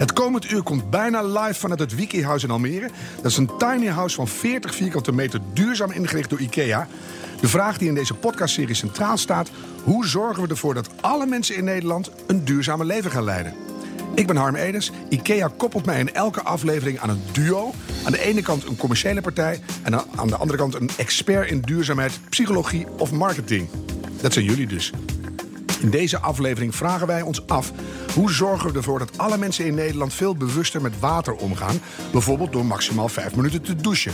Het komend uur komt bijna live vanuit het Wikihouse in Almere. Dat is een tiny house van 40 vierkante meter duurzaam ingericht door IKEA. De vraag die in deze podcastserie centraal staat... hoe zorgen we ervoor dat alle mensen in Nederland een duurzame leven gaan leiden? Ik ben Harm Edens. IKEA koppelt mij in elke aflevering aan een duo. Aan de ene kant een commerciële partij... en aan de andere kant een expert in duurzaamheid, psychologie of marketing. Dat zijn jullie dus. In deze aflevering vragen wij ons af... hoe zorgen we ervoor dat alle mensen in Nederland veel bewuster met water omgaan? Bijvoorbeeld door maximaal vijf minuten te douchen.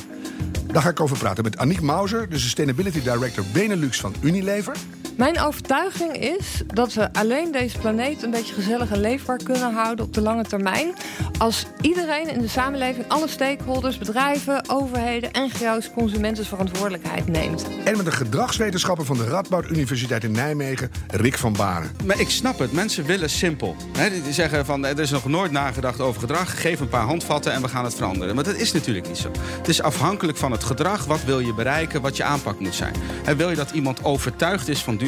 Daar ga ik over praten met Aniek Mauser, de Sustainability Director Benelux van Unilever. Mijn overtuiging is dat we alleen deze planeet een beetje gezellig en leefbaar kunnen houden op de lange termijn. Als iedereen in de samenleving, alle stakeholders, bedrijven, overheden, NGO's, consumenten verantwoordelijkheid neemt. En met de gedragswetenschapper van de Radboud Universiteit in Nijmegen, Rick van Baren. Maar ik snap het, mensen willen simpel. die zeggen van er is nog nooit nagedacht over gedrag, geef een paar handvatten en we gaan het veranderen. Maar dat is natuurlijk niet zo. Het is afhankelijk van het gedrag, wat wil je bereiken, wat je aanpak moet zijn. En wil je dat iemand overtuigd is van duurzaamheid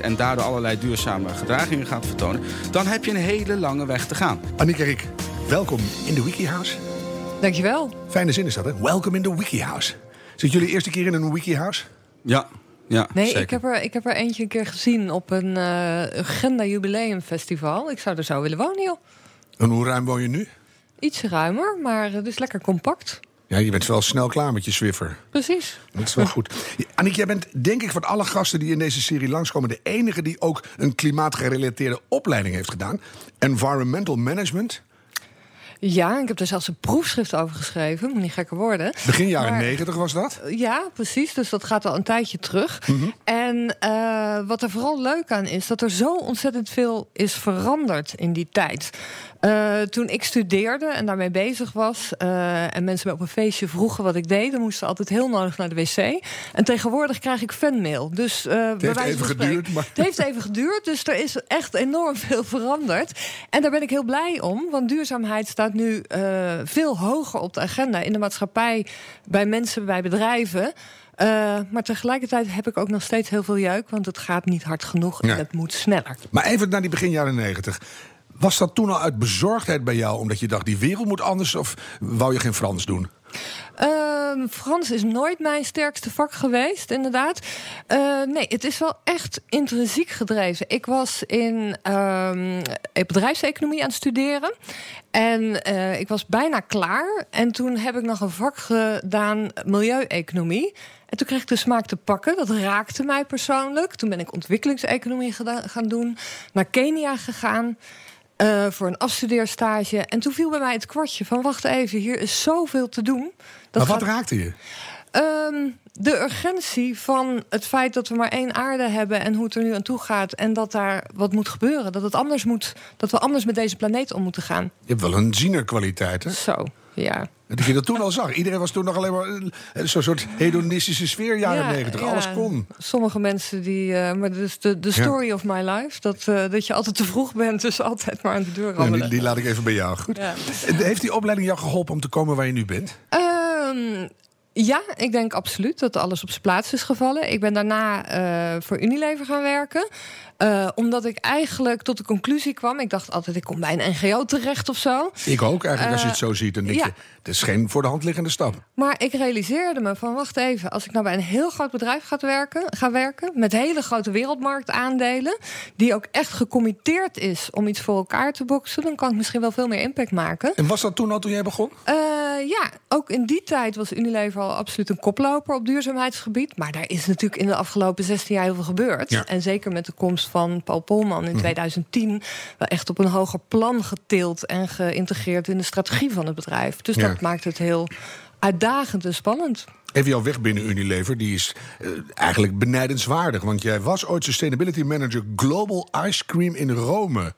en daardoor allerlei duurzame gedragingen gaat vertonen, dan heb je een hele lange weg te gaan. Annika Rick, welkom in de Wikihouse. Dankjewel. Fijne zin is dat, hè? Welkom in de Wikihouse. Zit jullie eerste keer in een Wikihouse? Ja, ja, nee, zeker. ik heb, er, ik heb er eentje een keer gezien op een uh, Agenda Jubileum Festival. Ik zou er zo willen wonen, joh. En hoe ruim woon je nu? Iets ruimer, maar het is lekker compact. Ja, je bent wel snel klaar met je Swiffer. Precies. Dat is wel goed. Annick, jij bent denk ik van alle gasten die in deze serie langskomen... de enige die ook een klimaatgerelateerde opleiding heeft gedaan. Environmental Management. Ja, ik heb er zelfs een proefschrift over geschreven. Moet niet gekker worden. Begin jaren negentig was dat? Ja, precies. Dus dat gaat al een tijdje terug. Mm -hmm. En uh, wat er vooral leuk aan is, dat er zo ontzettend veel is veranderd in die tijd. Uh, toen ik studeerde en daarmee bezig was... Uh, en mensen me op een feestje vroegen wat ik deed... dan moesten altijd heel nodig naar de wc. En tegenwoordig krijg ik fanmail. Dus, uh, het heeft even geduurd. Maar... Het heeft even geduurd, dus er is echt enorm veel veranderd. En daar ben ik heel blij om, want duurzaamheid staat nu veel hoger op de agenda... in de maatschappij, bij mensen, bij bedrijven... Uh, maar tegelijkertijd heb ik ook nog steeds heel veel jeuk, want het gaat niet hard genoeg en het moet sneller. Maar even naar die begin jaren negentig. Was dat toen al uit bezorgdheid bij jou, omdat je dacht die wereld moet anders, of wou je geen Frans doen? Uh, Frans is nooit mijn sterkste vak geweest, inderdaad. Uh, nee, het is wel echt intrinsiek gedreven. Ik was in uh, bedrijfseconomie aan het studeren. En uh, ik was bijna klaar. En toen heb ik nog een vak gedaan, milieueconomie. En toen kreeg ik de smaak te pakken. Dat raakte mij persoonlijk. Toen ben ik ontwikkelingseconomie gaan doen. Naar Kenia gegaan. Uh, voor een afstudeerstage. En toen viel bij mij het kwartje van... wacht even, hier is zoveel te doen. Dat maar wat gaat... raakte je? Um, de urgentie van het feit dat we maar één aarde hebben... en hoe het er nu aan toe gaat. En dat daar wat moet gebeuren. Dat, het anders moet, dat we anders met deze planeet om moeten gaan. Je hebt wel een zienerkwaliteit, hè? Zo, ja. Dat je dat toen al zag. Iedereen was toen nog alleen maar zo'n soort hedonistische sfeer, jaren negentig. Ja, Alles kon. Sommige mensen die. Uh, maar dus de, de story ja. of my life. Dat, uh, dat je altijd te vroeg bent, dus altijd maar aan de deur rammelen. die, die, laat ik even bij jou. Goed. Heeft die opleiding jou geholpen om te komen waar je nu bent? Um, ja, ik denk absoluut dat alles op zijn plaats is gevallen. Ik ben daarna uh, voor Unilever gaan werken. Uh, omdat ik eigenlijk tot de conclusie kwam. Ik dacht altijd, ik kom bij een NGO terecht of zo. Ik ook eigenlijk, uh, als je het zo ziet. Dan denk ja. je, het is geen voor de hand liggende stap. Maar ik realiseerde me van, wacht even. Als ik nou bij een heel groot bedrijf ga werken, ga werken... met hele grote wereldmarktaandelen... die ook echt gecommitteerd is om iets voor elkaar te boksen... dan kan ik misschien wel veel meer impact maken. En was dat toen al toen jij begon? Uh, ja, ook in die tijd was Unilever al absoluut een koploper op duurzaamheidsgebied. Maar daar is natuurlijk in de afgelopen 16 jaar heel veel gebeurd. Ja. En zeker met de komst van Paul Polman in 2010... wel echt op een hoger plan getild en geïntegreerd in de strategie van het bedrijf. Dus Ja. dat maakt het heel uitdagend en spannend. Even jouw weg binnen Unilever, die is eh, eigenlijk benijdenswaardig. Want jij was ooit Sustainability Manager Global Ice Cream in Rome.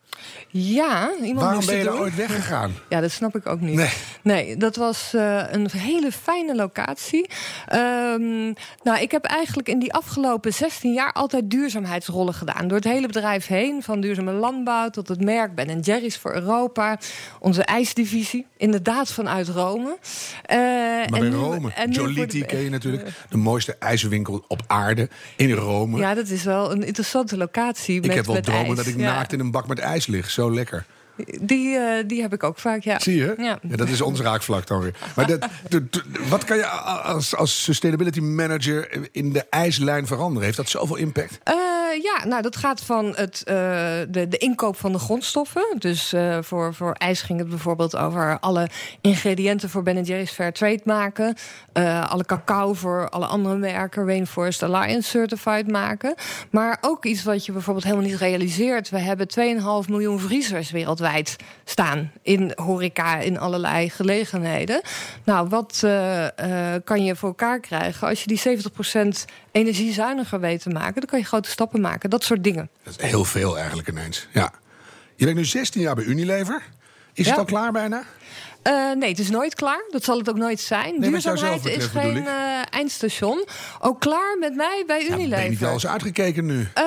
Ja, iemand Waarom ben je daar ooit weggegaan? Ja, dat snap ik ook niet. Nee. Nee, dat was eh, een hele fijne locatie. Ehm, nou, ik heb eigenlijk in die afgelopen 16 jaar altijd duurzaamheidsrollen gedaan. Door het hele bedrijf heen, van duurzame landbouw tot het merk Ben Jerry's voor Europa. Onze ijsdivisie, inderdaad vanuit Rome. Eh, Maar en nu- Rome. Joliti ken je natuurlijk. De mooiste ijzerwinkel op aarde in Rome. Ja, dat is wel een interessante locatie. ik met, heb wel met dromen ijs. dat ik Ja. naakt in een bak met ijs lig. Zo lekker. Die, uh, die heb ik ook vaak, ja. Zie je? Ja. ja dat is ons raakvlak dan weer. Maar dat, wat kan je als, als sustainability manager in de ijslijn veranderen? Heeft dat zoveel impact? Uh, ja, nou dat gaat van het, uh, de, de inkoop van de grondstoffen. Dus voor, voor ijs ging het bijvoorbeeld over alle ingrediënten voor Ben Jerry's Fair Trade maken. alle cacao voor alle andere merken, Rainforest Alliance Certified maken. Maar ook iets wat je bijvoorbeeld helemaal niet realiseert. We hebben 2,5 miljoen vriezers wereldwijd staan in horeca, in allerlei gelegenheden. Nou, wat kan je voor elkaar krijgen als je die 70% energiezuiniger weet te maken? Dan kan je grote stappen maken. Dat soort dingen. Dat is heel veel eigenlijk ineens. Ja. Je bent nu 16 jaar bij Unilever. Is ja. het al klaar bijna? Uh, nee, het is nooit klaar. Dat zal het ook nooit zijn. Nee, Duurzaamheid is geen uh, eindstation. Ook klaar met mij bij Unilever. Ja, ben je niet al eens uitgekeken nu? Uh,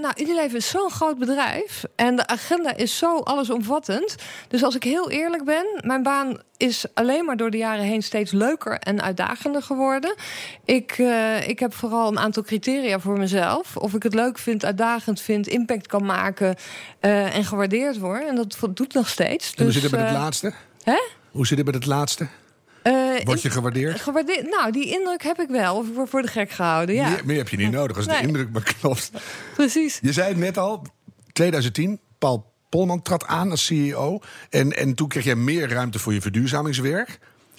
nou, Unilever is zo'n groot bedrijf. En de agenda is zo allesomvattend. Dus als ik heel eerlijk ben, mijn baan is alleen maar door de jaren heen steeds leuker en uitdagender geworden. Ik, uh, ik heb vooral een aantal criteria voor mezelf. Of ik het leuk vind, uitdagend vind, impact kan maken uh, en gewaardeerd word. En dat doet nog steeds. En we dus, zitten bij het laatste? Hè? Hoe zit het met het laatste? Uh, Word je gewaardeerd? gewaardeerd? Nou, die indruk heb ik wel. Of ik word voor de gek gehouden, ja. Meer, meer heb je niet nodig als nee. de indruk maar klopt. Precies. Je zei het net al, 2010, Paul Polman trad aan als CEO. En, en toen kreeg jij meer ruimte voor je verduurzamingswerk.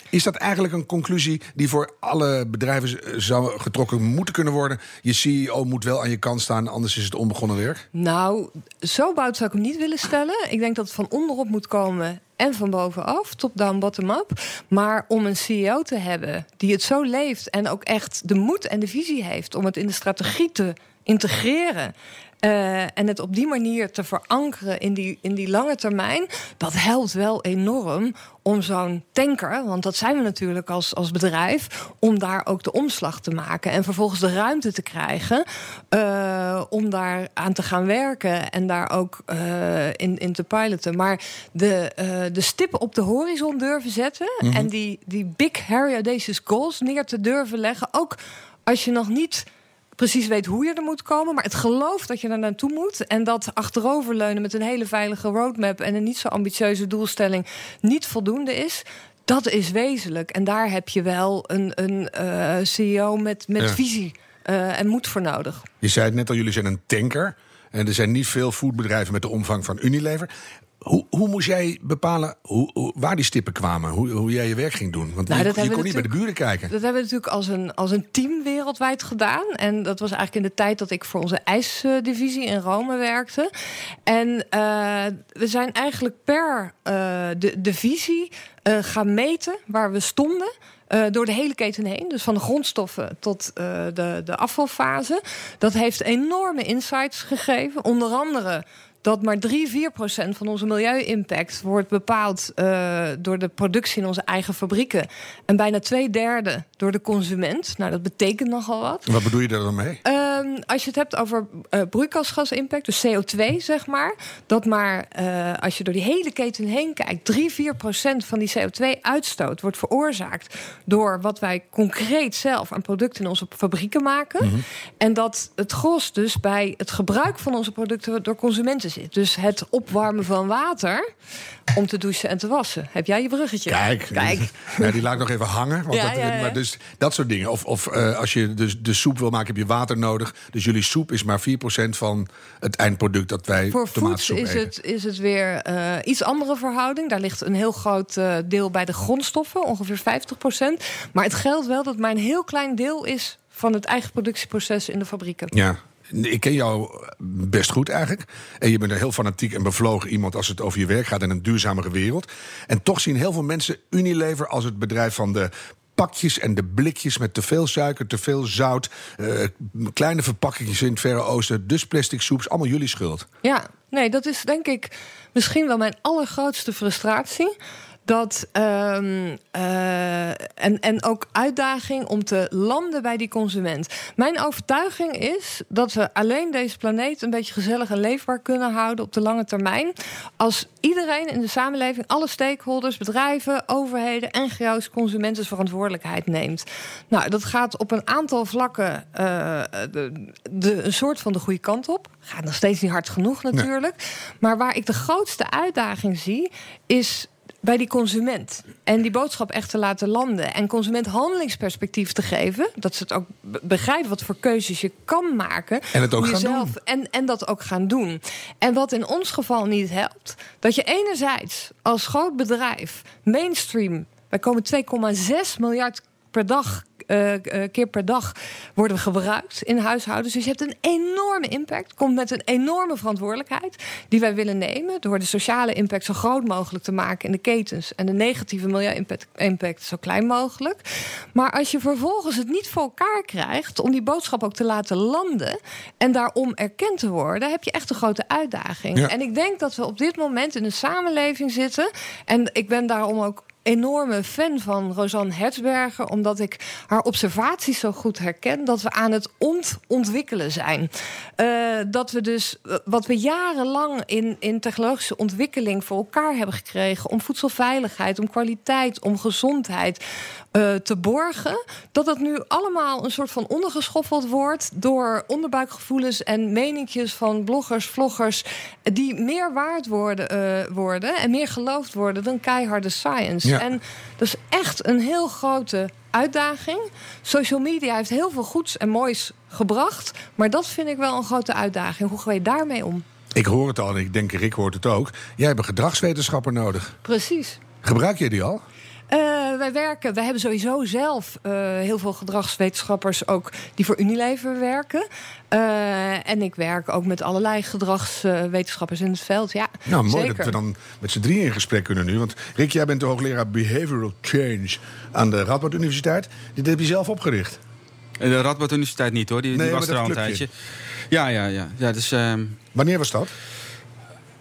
Is dat eigenlijk een conclusie die voor alle bedrijven zou getrokken moeten kunnen worden? Je CEO moet wel aan je kant staan, anders is het onbegonnen werk? Nou, zo bout zou ik hem niet willen stellen. Ik denk dat het van onderop moet komen en van bovenaf, top-down, bottom-up. Maar om een CEO te hebben die het zo leeft en ook echt de moed en de visie heeft om het in de strategie te integreren. Uh, en het op die manier te verankeren in die, in die lange termijn, dat helpt wel enorm om zo'n tanker, want dat zijn we natuurlijk als, als bedrijf, om daar ook de omslag te maken en vervolgens de ruimte te krijgen uh, om daar aan te gaan werken en daar ook uh, in, in te piloten. Maar de, de stippen op de horizon durven zetten mm -hmm. en die, die big, hairy, audacious goals neer te durven leggen, ook als je nog niet precies weet hoe je er moet komen, maar het geloof dat je er naartoe moet en dat achteroverleunen met een hele veilige roadmap en een niet zo ambitieuze doelstelling niet voldoende is. Dat is wezenlijk. En daar heb je wel een, een uh, CEO met, met ja. visie uh, en moed voor nodig. Je zei het net al, jullie zijn een tanker. En er zijn niet veel foodbedrijven met de omvang van Unilever. Hoe, hoe moest jij bepalen hoe, hoe, waar die stippen kwamen? Hoe, hoe jij je werk ging doen? Want nou, je, je kon niet bij de buren kijken. Dat hebben we natuurlijk als een, als een team wereldwijd gedaan. En dat was eigenlijk in de tijd dat ik voor onze ijsdivisie in Rome werkte. En uh, we zijn eigenlijk per uh, de, de visie uh, gaan meten waar we stonden. Uh, door de hele keten heen. Dus van de grondstoffen tot uh, de, de afvalfase. Dat heeft enorme insights gegeven. Onder andere dat maar 3, 4 procent van onze milieu-impact wordt bepaald uh, door de productie in onze eigen fabrieken. En bijna twee derde door de consument. Nou, dat betekent nogal wat. Wat bedoel je daar dan mee? Uh, als je het hebt over uh, broeikasgasimpact, dus CO2 zeg maar. Dat maar uh, als je door die hele keten heen kijkt, 3, 4 procent van die CO2-uitstoot wordt veroorzaakt door wat wij concreet zelf aan producten in onze fabrieken maken. Mm -hmm. En dat het gros dus bij het gebruik van onze producten door consumenten Dus het opwarmen van water om te douchen en te wassen. Heb jij je bruggetje? Kijk, Kijk. Die laat ik nog even hangen. Want Ja, dat, ja, ja. Maar dus, dat soort dingen. Of, of uh, als je dus de soep wil maken, heb je water nodig. Dus jullie soep is maar 4% van het eindproduct dat wij Voor tomatensoep is eten. het, is het weer uh, iets andere verhouding. Daar ligt een heel groot uh, deel bij de grondstoffen, ongeveer 50%. Maar het geldt wel dat maar een heel klein deel is van het eigen productieproces in de fabrieken. Ja, ik ken jou best goed eigenlijk. En je bent een heel fanatiek en bevlogen iemand als het over je werk gaat in een duurzamere wereld. En toch zien heel veel mensen Unilever als het bedrijf van de pakjes en de blikjes met te veel suiker, te veel zout, uh, kleine verpakkingen in het Verre Oosten, dus plastic soeps, allemaal jullie schuld. Ja, nee, dat is denk ik misschien wel mijn allergrootste frustratie dat. ehm, eh, en, en ook uitdaging om te landen bij die consument. Mijn overtuiging is dat we alleen deze planeet een beetje gezellig en leefbaar kunnen houden op de lange termijn. Als iedereen in de samenleving, alle stakeholders, bedrijven, overheden, NGO's, consumenten verantwoordelijkheid neemt. Nou, dat gaat op een aantal vlakken eh, de, de, een soort van de goede kant op. Gaat nog steeds niet hard genoeg natuurlijk. Maar waar ik de grootste uitdaging zie, is bij die consument. En die boodschap echt te laten landen. En consument handelingsperspectief te geven. Dat ze het ook be- begrijpen wat voor keuzes je kan maken. En het ook gaan doen. En, en dat ook gaan doen. En wat in ons geval niet helpt. Dat je enerzijds als groot bedrijf mainstream. Wij komen 2,6 miljard per dag. eh, eh, keer per dag worden we gebruikt in huishoudens. Dus je hebt een enorme impact. Komt met een enorme verantwoordelijkheid die wij willen nemen. Door de sociale impact zo groot mogelijk te maken in de ketens. En de negatieve milieu-impact impact zo klein mogelijk. Maar als je vervolgens het niet voor elkaar krijgt om die boodschap ook te laten landen. en daarom erkend te worden, heb je echt een grote uitdaging. Ja. En ik denk dat we op dit moment in een samenleving zitten. En ik ben daarom ook enorme fan van Rosanne Hertzberger, omdat ik haar observaties zo goed herken dat we aan het ont ontwikkelen zijn. Eh, dat we dus eh, wat we jarenlang in, in technologische ontwikkeling voor elkaar hebben gekregen om voedselveiligheid, om kwaliteit, om gezondheid eh, te borgen, dat dat nu allemaal een soort van ondergeschoffeld wordt door onderbuikgevoelens en meninkjes van bloggers, vloggers, die meer waard worden, eh, worden en meer geloofd worden dan keiharde science. Ja. En dat is echt een heel grote uitdaging. Social media heeft heel veel goeds en moois gebracht, maar dat vind ik wel een grote uitdaging. Hoe ga je daarmee om? Ik hoor het al en ik denk Rick hoort het ook. Jij hebt een gedragswetenschapper nodig. Precies. Gebruik je die al? Eh, wij werken, wij hebben sowieso zelf eh, heel veel gedragswetenschappers ook die voor Unilever werken. Eh, en ik werk ook met allerlei gedragswetenschappers in het veld. Ja, Nou, mooi zeker. dat we dan met z'n drieën in gesprek kunnen nu. Want Rick, jij bent de hoogleraar Behavioral Change aan de Radboud Universiteit. Dit heb je zelf opgericht. En De Radboud Universiteit niet hoor, die, Nee, die was er al een tijdje. Ja, ja, ja. ja dus, ehm, Wanneer was dat?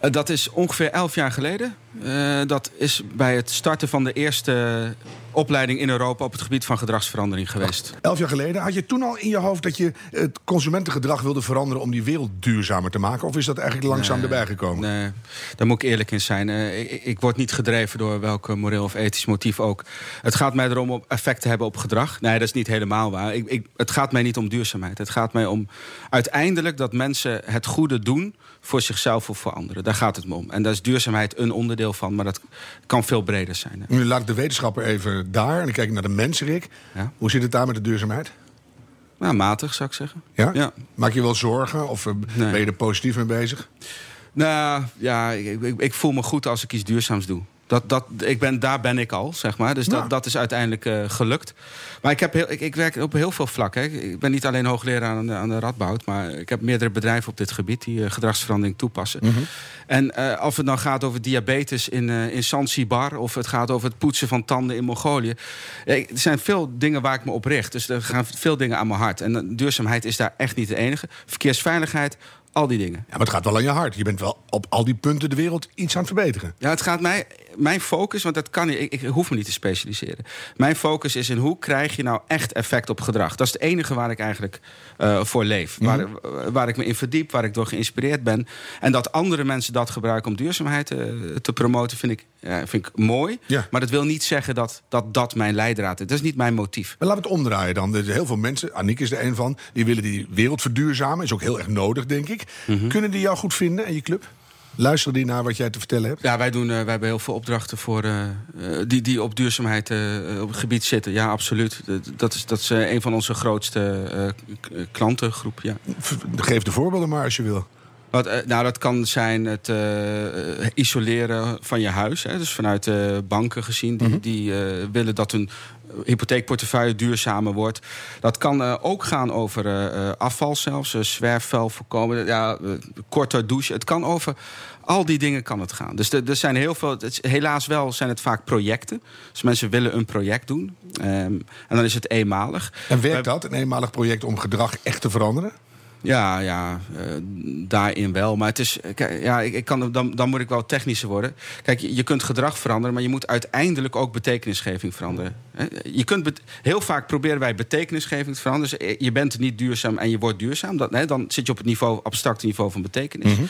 dat is ongeveer elf jaar geleden. Eh, dat is bij het starten van de eerste opleiding in Europa op het gebied van gedragsverandering geweest. Elf jaar geleden. Had je toen al in je hoofd dat je het consumentengedrag wilde veranderen om die wereld duurzamer te maken? Of is dat eigenlijk langzaam Nee, erbij gekomen? Nee, daar moet ik eerlijk in zijn. Eh, ik, ik word niet gedreven door welk moreel of ethisch motief ook. Het gaat mij erom om effect te hebben op gedrag. Nee, dat is niet helemaal waar. Ik, ik, het gaat mij niet om duurzaamheid. Het gaat mij om uiteindelijk dat mensen het goede doen voor zichzelf of voor anderen. Daar gaat het me om. En daar is duurzaamheid een onderdeel van, maar dat kan veel breder zijn. Nu laat ik de wetenschapper even daar en dan kijk ik naar de mensen, Rick. Ja. Hoe zit het daar met de duurzaamheid? Nou, matig zou ik zeggen. Ja? Ja. Maak je wel zorgen of eh, Nee. ben je er positief mee bezig? Nou ja, ik, ik, ik voel me goed als ik iets duurzaams doe. Dat, dat, ik ben, daar ben ik al, zeg maar. Dus Ja. dat, dat is uiteindelijk eh, gelukt. Maar ik, heb heel, ik, ik werk op heel veel vlakken. Ik ben niet alleen hoogleraar aan de, aan de Radboud... maar ik heb meerdere bedrijven op dit gebied... die eh, gedragsverandering toepassen. Mhm. En eh, of het dan gaat over diabetes in, in Zanzibar... of het gaat over het poetsen van tanden in Mongolië... er zijn veel dingen waar ik me op richt. Dus er gaan veel dingen aan mijn hart. En duurzaamheid is daar echt niet de enige. Verkeersveiligheid, al die dingen. Ja, maar het gaat wel aan je hart. Je bent wel op al die punten de wereld iets aan het verbeteren. Ja, het gaat mij. Mijn focus, want dat kan niet. Ik, ik hoef me niet te specialiseren. Mijn focus is in hoe krijg je nou echt effect op gedrag. Dat is het enige waar ik eigenlijk eh, voor leef. waar, waar ik me in verdiep, waar ik door geïnspireerd ben. En dat andere mensen dat gebruiken om duurzaamheid eh, te promoten, vind ik, ja, vind ik mooi. Ja. Maar dat wil niet zeggen dat, dat dat mijn leidraad is. Dat is niet mijn motief. Maar laten we het omdraaien dan. Er zijn heel veel mensen, Aniek is er een van, die willen die wereld verduurzamen. Is ook heel erg nodig, denk ik. Mhm. Kunnen die jou goed vinden en je club? Luisteren die naar wat jij te vertellen hebt? Ja, wij, doen, eh, wij hebben heel veel opdrachten voor, eh, eh, die, die op duurzaamheid op het gebied zitten. Ja, absoluut. Dat- is, dat is een van onze grootste klantengroep. Ja. Geef de voorbeelden maar als je wil. Wat, eh, nou, dat kan zijn het eh, isoleren van je huis. Hè. Dus vanuit eh, banken gezien, die, die eh, willen dat hun hypotheekportefeuille duurzamer wordt. Dat kan ook gaan over afval zelfs, zwerfvuil voorkomen, ja, korter douchen. Het kan over al die dingen kan het gaan. Dus er zijn heel veel. Het helaas wel zijn het vaak projecten. Dus mensen willen een project doen. Ehm, en dan is het eenmalig. En werkt dat, een eenmalig project om gedrag echt te veranderen? Ja, ja uh, daarin wel. Maar het is, ja, ik, ik kan, dan, dan moet ik wel technischer worden. Kijk, je, je, kunt gedrag veranderen, maar je moet uiteindelijk ook betekenisgeving veranderen. Je kunt heel vaak proberen wij betekenisgeving te veranderen. Dus je bent niet duurzaam en je wordt duurzaam. Dat, hè, dan zit je op het niveau, abstracte niveau van betekenis. Mhm.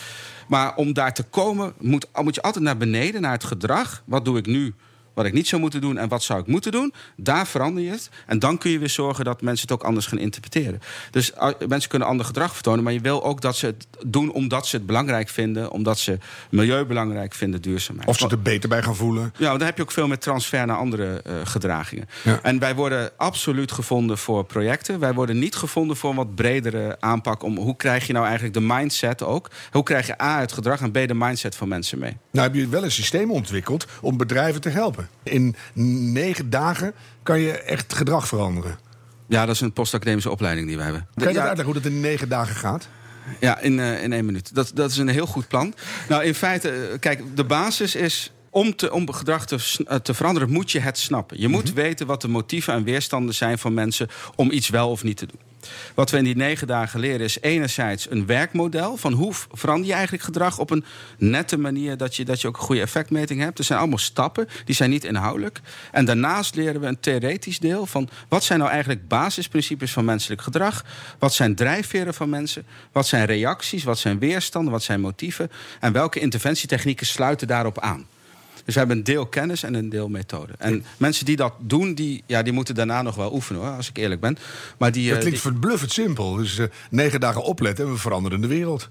Maar om daar te komen, moet, moet je altijd naar beneden, naar het gedrag. Wat doe ik nu? Wat ik niet zou moeten doen en wat zou ik moeten doen. Daar verander je het. En dan kun je weer zorgen dat mensen het ook anders gaan interpreteren. Dus uh, mensen kunnen ander gedrag vertonen, maar je wil ook dat ze het doen omdat ze het belangrijk vinden, omdat ze milieu belangrijk vinden, duurzaamheid. Of ze er beter bij gaan voelen. Ja, dan heb je ook veel met transfer naar andere uh, gedragingen. Ja. En wij worden absoluut gevonden voor projecten. Wij worden niet gevonden voor een wat bredere aanpak om hoe krijg je nou eigenlijk de mindset ook. Hoe krijg je A het gedrag en B de mindset van mensen mee? Nou heb je wel een systeem ontwikkeld om bedrijven te helpen. In negen dagen kan je echt gedrag veranderen. Ja, dat is een postacademische opleiding die we hebben. Kan je dat uitleggen hoe dat in negen dagen gaat? Ja, in, uh, in één minuut. Dat, dat is een heel goed plan. Nou, in feite, eh, kijk, de basis is om, te, om gedrag te, eh, te, veranderen, moet je het snappen. Je moet mhm. weten wat de motieven en weerstanden zijn van mensen om iets wel of niet te doen. Wat we in die negen dagen leren is enerzijds een werkmodel van hoe verander je eigenlijk gedrag op een nette manier dat je, dat je ook een goede effectmeting hebt. Er zijn allemaal stappen, die zijn niet inhoudelijk. En daarnaast leren we een theoretisch deel van wat zijn nou eigenlijk basisprincipes van menselijk gedrag? Wat zijn drijfveren van mensen? Wat zijn reacties? Wat zijn weerstanden? Wat zijn motieven? En welke interventietechnieken sluiten daarop aan? Dus we hebben een deel kennis en een deel methode. En mensen die dat doen, die, ja, die moeten daarna nog wel oefenen, hoor, als ik eerlijk ben. Maar die, dat eh, klinkt die... verbluffend simpel. Dus uh, negen dagen opletten en we veranderen de wereld.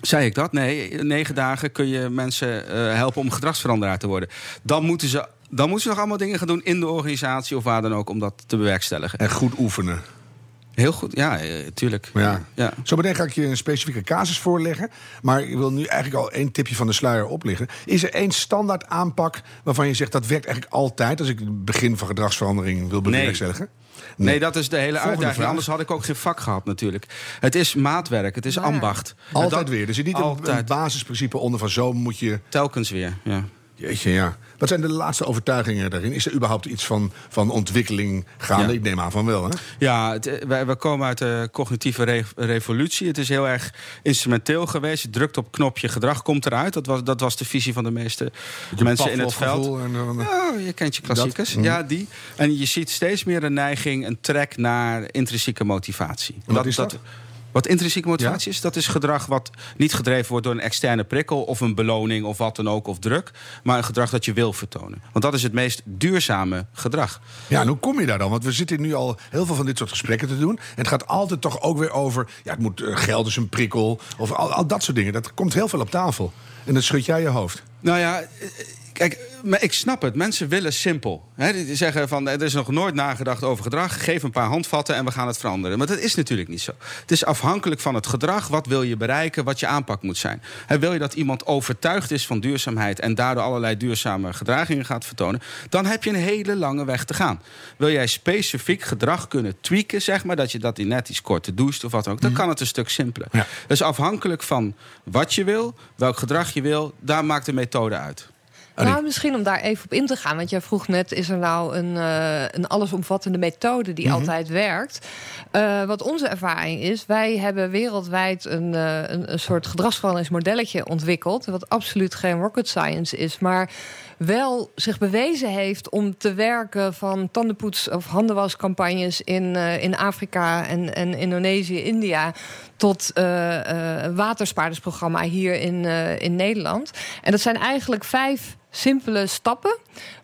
Zei ik dat? Nee, negen dagen kun je mensen uh, helpen om gedragsveranderaar te worden. Dan moeten ze dan moeten ze nog allemaal dingen gaan doen in de organisatie of waar dan ook om dat te bewerkstelligen. En goed oefenen. Heel goed, ja, eh, tuurlijk. Ja. Ja. Zo meteen ga ik je een specifieke casus voorleggen. Maar ik wil nu eigenlijk al één tipje van de sluier oplichten. Is er één standaard aanpak waarvan je zegt dat werkt eigenlijk altijd... als ik het begin van gedragsverandering wil bewerkstelligen? Nee. nee. dat is de hele uitdaging. Anders had ik ook geen vak gehad natuurlijk. Het is maatwerk, het is ambacht. Altijd weer. Er zit niet altijd. een basisprincipe onder van zo moet je... Telkens weer, ja. Jeetje, ja. Wat zijn de laatste overtuigingen daarin? Is er überhaupt iets van, van ontwikkeling gaande? Ik neem aan van wel, hè? Ja, het, eh, wij, komen uit de cognitieve revolutie. Het is heel erg instrumenteel geweest. Je drukt op knopje, gedrag komt eruit. Dat was, dat was de visie van de meeste mensen in het veld. En, ja, je kent je klassiekers. Mhm. Ja, die. En je ziet steeds meer een neiging, een trek naar intrinsieke motivatie. En is dat? Wat intrinsieke motivatie is, dat is gedrag wat niet gedreven wordt door een externe prikkel of een beloning of wat dan ook of druk, maar een gedrag dat je wil vertonen. Want dat is het meest duurzame gedrag. Ja, en hoe kom je daar dan? Want we zitten nu al heel veel van dit soort gesprekken te doen. En het gaat altijd toch ook weer over, ja, het moet eh, geld is een prikkel of al, al dat soort dingen. Dat komt heel veel op tafel. En dan schud jij je hoofd. Nou ja, Kijk, maar ik snap het. Mensen willen simpel. He, die zeggen van er is nog nooit nagedacht over gedrag. Geef een paar handvatten en we gaan het veranderen. Maar dat is natuurlijk niet zo. Het is afhankelijk van het gedrag. Wat wil je bereiken? Wat je aanpak moet zijn. He, wil je dat iemand overtuigd is van duurzaamheid en daardoor allerlei duurzame gedragingen gaat vertonen, dan heb je een hele lange weg te gaan. Wil jij specifiek gedrag kunnen tweaken, zeg maar, dat je dat in net iets korter doucht of wat ook, dan mhm. kan het een stuk simpeler. Dus afhankelijk van wat je wil, welk gedrag je wil, daar maakt de methode uit. Nou, misschien om daar even op in te gaan. Want jij vroeg net, is er nou een, uh, een allesomvattende methode die mhm. altijd werkt? Uh, wat onze ervaring is, wij hebben wereldwijd een, uh, een, een soort gedragsveranderingsmodelletje ontwikkeld. Wat absoluut geen rocket science is. Maar wel zich bewezen heeft om te werken van tandenpoets- of handenwascampagnes in, uh, in Afrika en, en Indonesië, India. Tot uh, waterspaardersprogramma hier in, in Nederland. En dat zijn eigenlijk vijf simpele stappen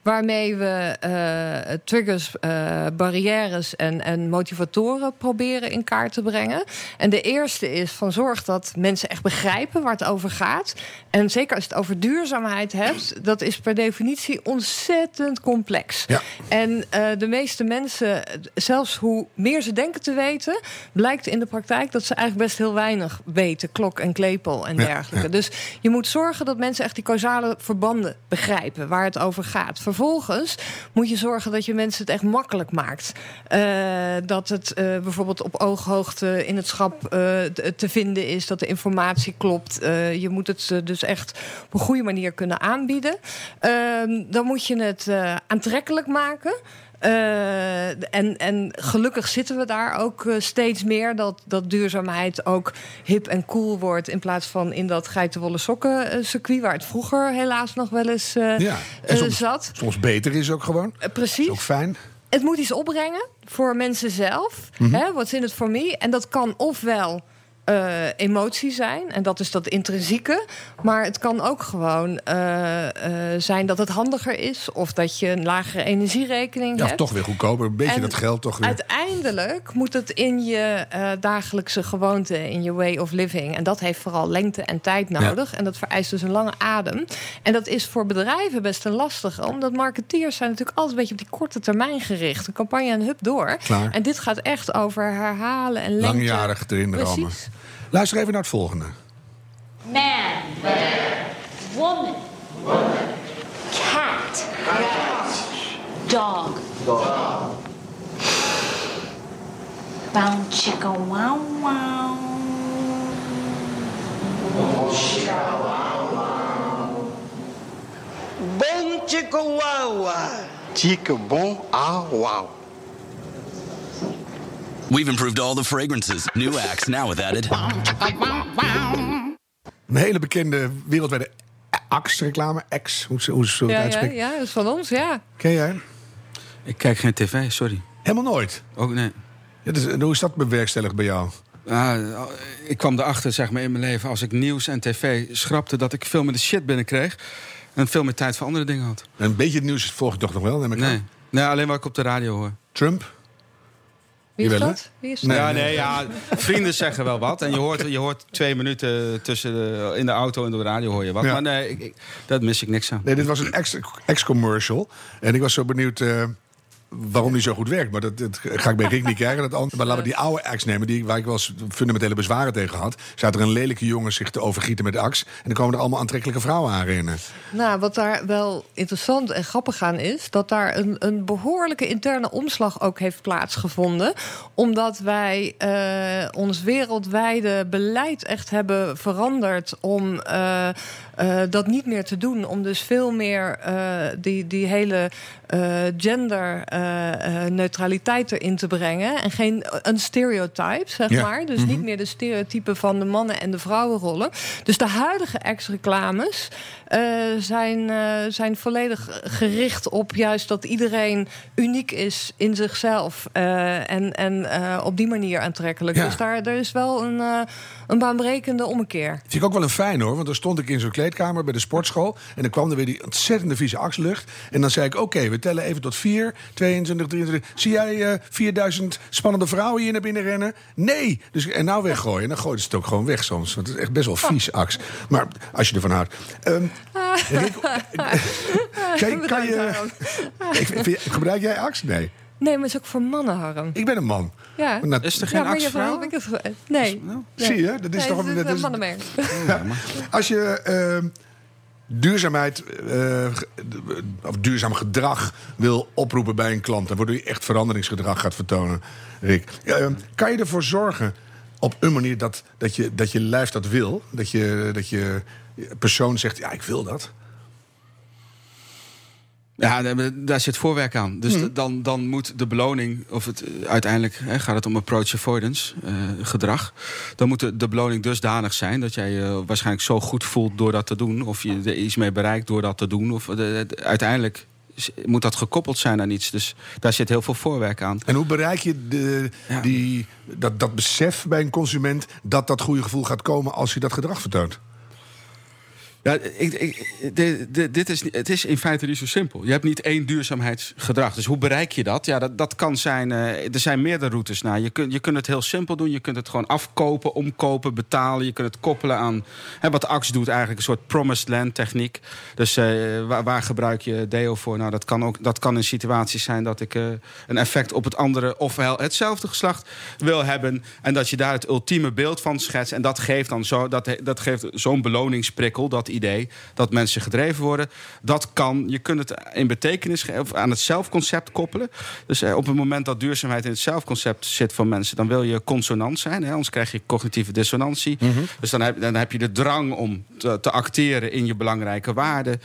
waarmee we uh, triggers, uh, barrières en, en motivatoren proberen in kaart te brengen. En de eerste is van zorg dat mensen echt begrijpen waar het over gaat. En zeker als je het over duurzaamheid hebt, dat is per definitie ontzettend complex. Ja. En uh, de meeste mensen, zelfs hoe meer ze denken te weten, blijkt in de praktijk dat ze eigenlijk best heel weinig weten. Klok en klepel en dergelijke. Ja, Dus je moet zorgen dat mensen echt die causale verbanden begrijpen waar het over gaat vervolgens moet je zorgen dat je mensen het echt makkelijk maakt. Uh, dat het uh, bijvoorbeeld op ooghoogte in het schap uh, te vinden is, dat de informatie klopt. je moet het dus echt op een goede manier kunnen aanbieden. Ehm, dan moet je het aantrekkelijk maken. Uh, en, en gelukkig zitten we daar ook uh, steeds meer. Dat, dat duurzaamheid ook hip en cool wordt. In plaats van in dat geitenwolle sokken uh, circuit. Waar het vroeger helaas nog wel eens ja. soms, zat. Soms beter is ook gewoon. precies. Is ook fijn. Het moet iets opbrengen voor mensen zelf. Mm -hmm. What's in it for me? En dat kan ofwel uh, emotie zijn. En dat is dat intrinsieke. Maar het kan ook gewoon uh, uh, zijn dat het handiger is. Of dat je een lagere energierekening ja, hebt. toch weer goedkoper. Een beetje en dat geld toch weer. Uiteindelijk moet het in je dagelijkse gewoonte, in je way of living. En dat heeft vooral lengte en tijd nodig. Ja. En dat vereist dus een lange adem. En dat is voor bedrijven best een lastige. Omdat marketeers zijn natuurlijk altijd een beetje op die korte termijn gericht. Een campagne en hup door. Klaar. En dit gaat echt over herhalen en lengte. Langjarig erin rammen. Luister even naar het volgende. Man. Woman. Cat. Dog. Dog. Bound chicka wow wow. Bon chicka wow wow. Ah wow. We've improved all the fragrances. New Axe now with added. Een hele bekende wereldwijde Axe-reclame. Axe, hoe, hoe ze het Ja, ja, uitspreken. ja, dat is van ons, ja. Ken jij? Ik kijk geen tv, sorry. Helemaal nooit. Ook nee. Ja, dus, hoe is dat bewerkstelligd bij jou? Ah, ik kwam erachter zeg maar, in mijn leven als ik nieuws en tv schrapte... dat ik veel meer de shit binnenkreeg en veel meer tijd voor andere dingen had. Een beetje het nieuws volg je toch nog wel? Neem ik aan? Nee. nee, alleen wat ik op de radio hoor. Trump? Wie is dat? Wie is dat? Nee, ja, nee. ja, vrienden zeggen wel wat. En je hoort, je hoort twee minuten tussen de, in de auto en de radio hoor je wat. Ja. Maar nee, ik, ik- daar mis ik niks aan. Nee, dit was een ex- ex-commercial. en ik was zo benieuwd eh, waarom die zo goed werkt. Maar dat, dat ga ik bij Rick niet krijgen. Dat maar laten we die oude ex nemen, die, waar ik wel fundamentele bezwaren tegen had. Staat er een lelijke jongen zich te overgieten met de ax. En dan komen er allemaal aantrekkelijke vrouwen aan rennen. Nou, wat daar wel interessant en grappig aan is, dat daar een, een behoorlijke interne omslag ook heeft plaatsgevonden. Omdat wij eh, ons wereldwijde beleid echt hebben veranderd om eh, eh, dat niet meer te doen. Om dus veel meer die, die hele eh, genderneutraliteit erin te brengen. En geen een stereotype, zeg Ja. maar. Dus niet meer de stereotypen van de mannen- en de vrouwenrollen. Dus de huidige ex-reclames eh, zijn, eh, zijn volledig gericht op juist dat iedereen uniek is in zichzelf. eh, en en eh, op die manier aantrekkelijk. Ja. Dus daar er is wel een, eh, een baanbrekende ommekeer. Vind ik ook wel een fijn hoor. Want dan stond ik in zo'n kleedkamer bij de sportschool. En dan kwam er weer die ontzettende vieze axlucht. En dan zei ik: Oké, we tellen even tot 4, 22, 23. Zie jij eh 4000 spannende vrouwen hier naar binnen rennen? Nee! Dus, en nou weggooien. En dan gooien ze het ook gewoon weg soms. Want het is echt best wel vies, ax. Maar als je ervan houdt. Ehm, Rick, kan, kan je, ik, gebruik jij ax? Nee. Nee, maar het is ook voor mannen, Harm. Ik ben een man. Ja. Maar dat- Is er geen ja, heb ik het- Nee. nee. Zie je? Dat is Nee, toch het een- is een is- mannenmerk. Ja. Als je ehm, duurzaamheid eh, of duurzaam gedrag wil oproepen bij een klant, dan waardoor je echt veranderingsgedrag gaat vertonen, Rick. ehm, kan je ervoor zorgen op een manier dat, dat, je, dat je lijf dat wil? Dat je, dat je persoon zegt, ja, ik wil dat. Ja, daar- zit voorwerk aan. Dus d- dan, dan moet de beloning, of het, eh, uiteindelijk hè, gaat het om approach avoidance eh, gedrag. Dan moet de, de beloning dusdanig zijn dat jij je waarschijnlijk zo goed voelt door dat te doen. Of je er iets mee bereikt door dat te doen. Of de- de- uiteindelijk moet dat gekoppeld zijn aan iets. Dus daar zit heel veel voorwerk aan. En hoe bereik je de, Ja. die, dat, dat besef bij een consument dat dat goede gevoel gaat komen als je dat gedrag vertoont? Ik, ik, dit, is, het is in feite niet zo simpel. Je hebt niet één duurzaamheidsgedrag. Dus hoe bereik je dat? Ja, dat, dat kan zijn. eh, er zijn meerdere routes naar. Je kunt, je kunt het heel simpel doen. Je kunt het gewoon afkopen, omkopen, betalen. Je kunt het koppelen aan. Hè, wat Axe doet, eigenlijk een soort promised land techniek. Dus eh, waar, waar gebruik je deo voor? Nou, dat kan, ook, dat kan in situaties zijn dat ik eh, een effect op het andere, ofwel hetzelfde geslacht wil hebben. En dat je daar het ultieme beeld van schetst. En dat geeft dan zo, dat, dat geeft zo'n beloningsprikkel, dat idee, dat mensen gedreven worden. Dat kan, je kunt het in betekenis of aan het zelfconcept koppelen. Dus eh, op het moment dat duurzaamheid in het zelfconcept zit van mensen, dan wil je consonant zijn. Hè? Anders krijg je cognitieve dissonantie. Dus dan heb, dan heb je de drang om te, te acteren in je belangrijke waarden.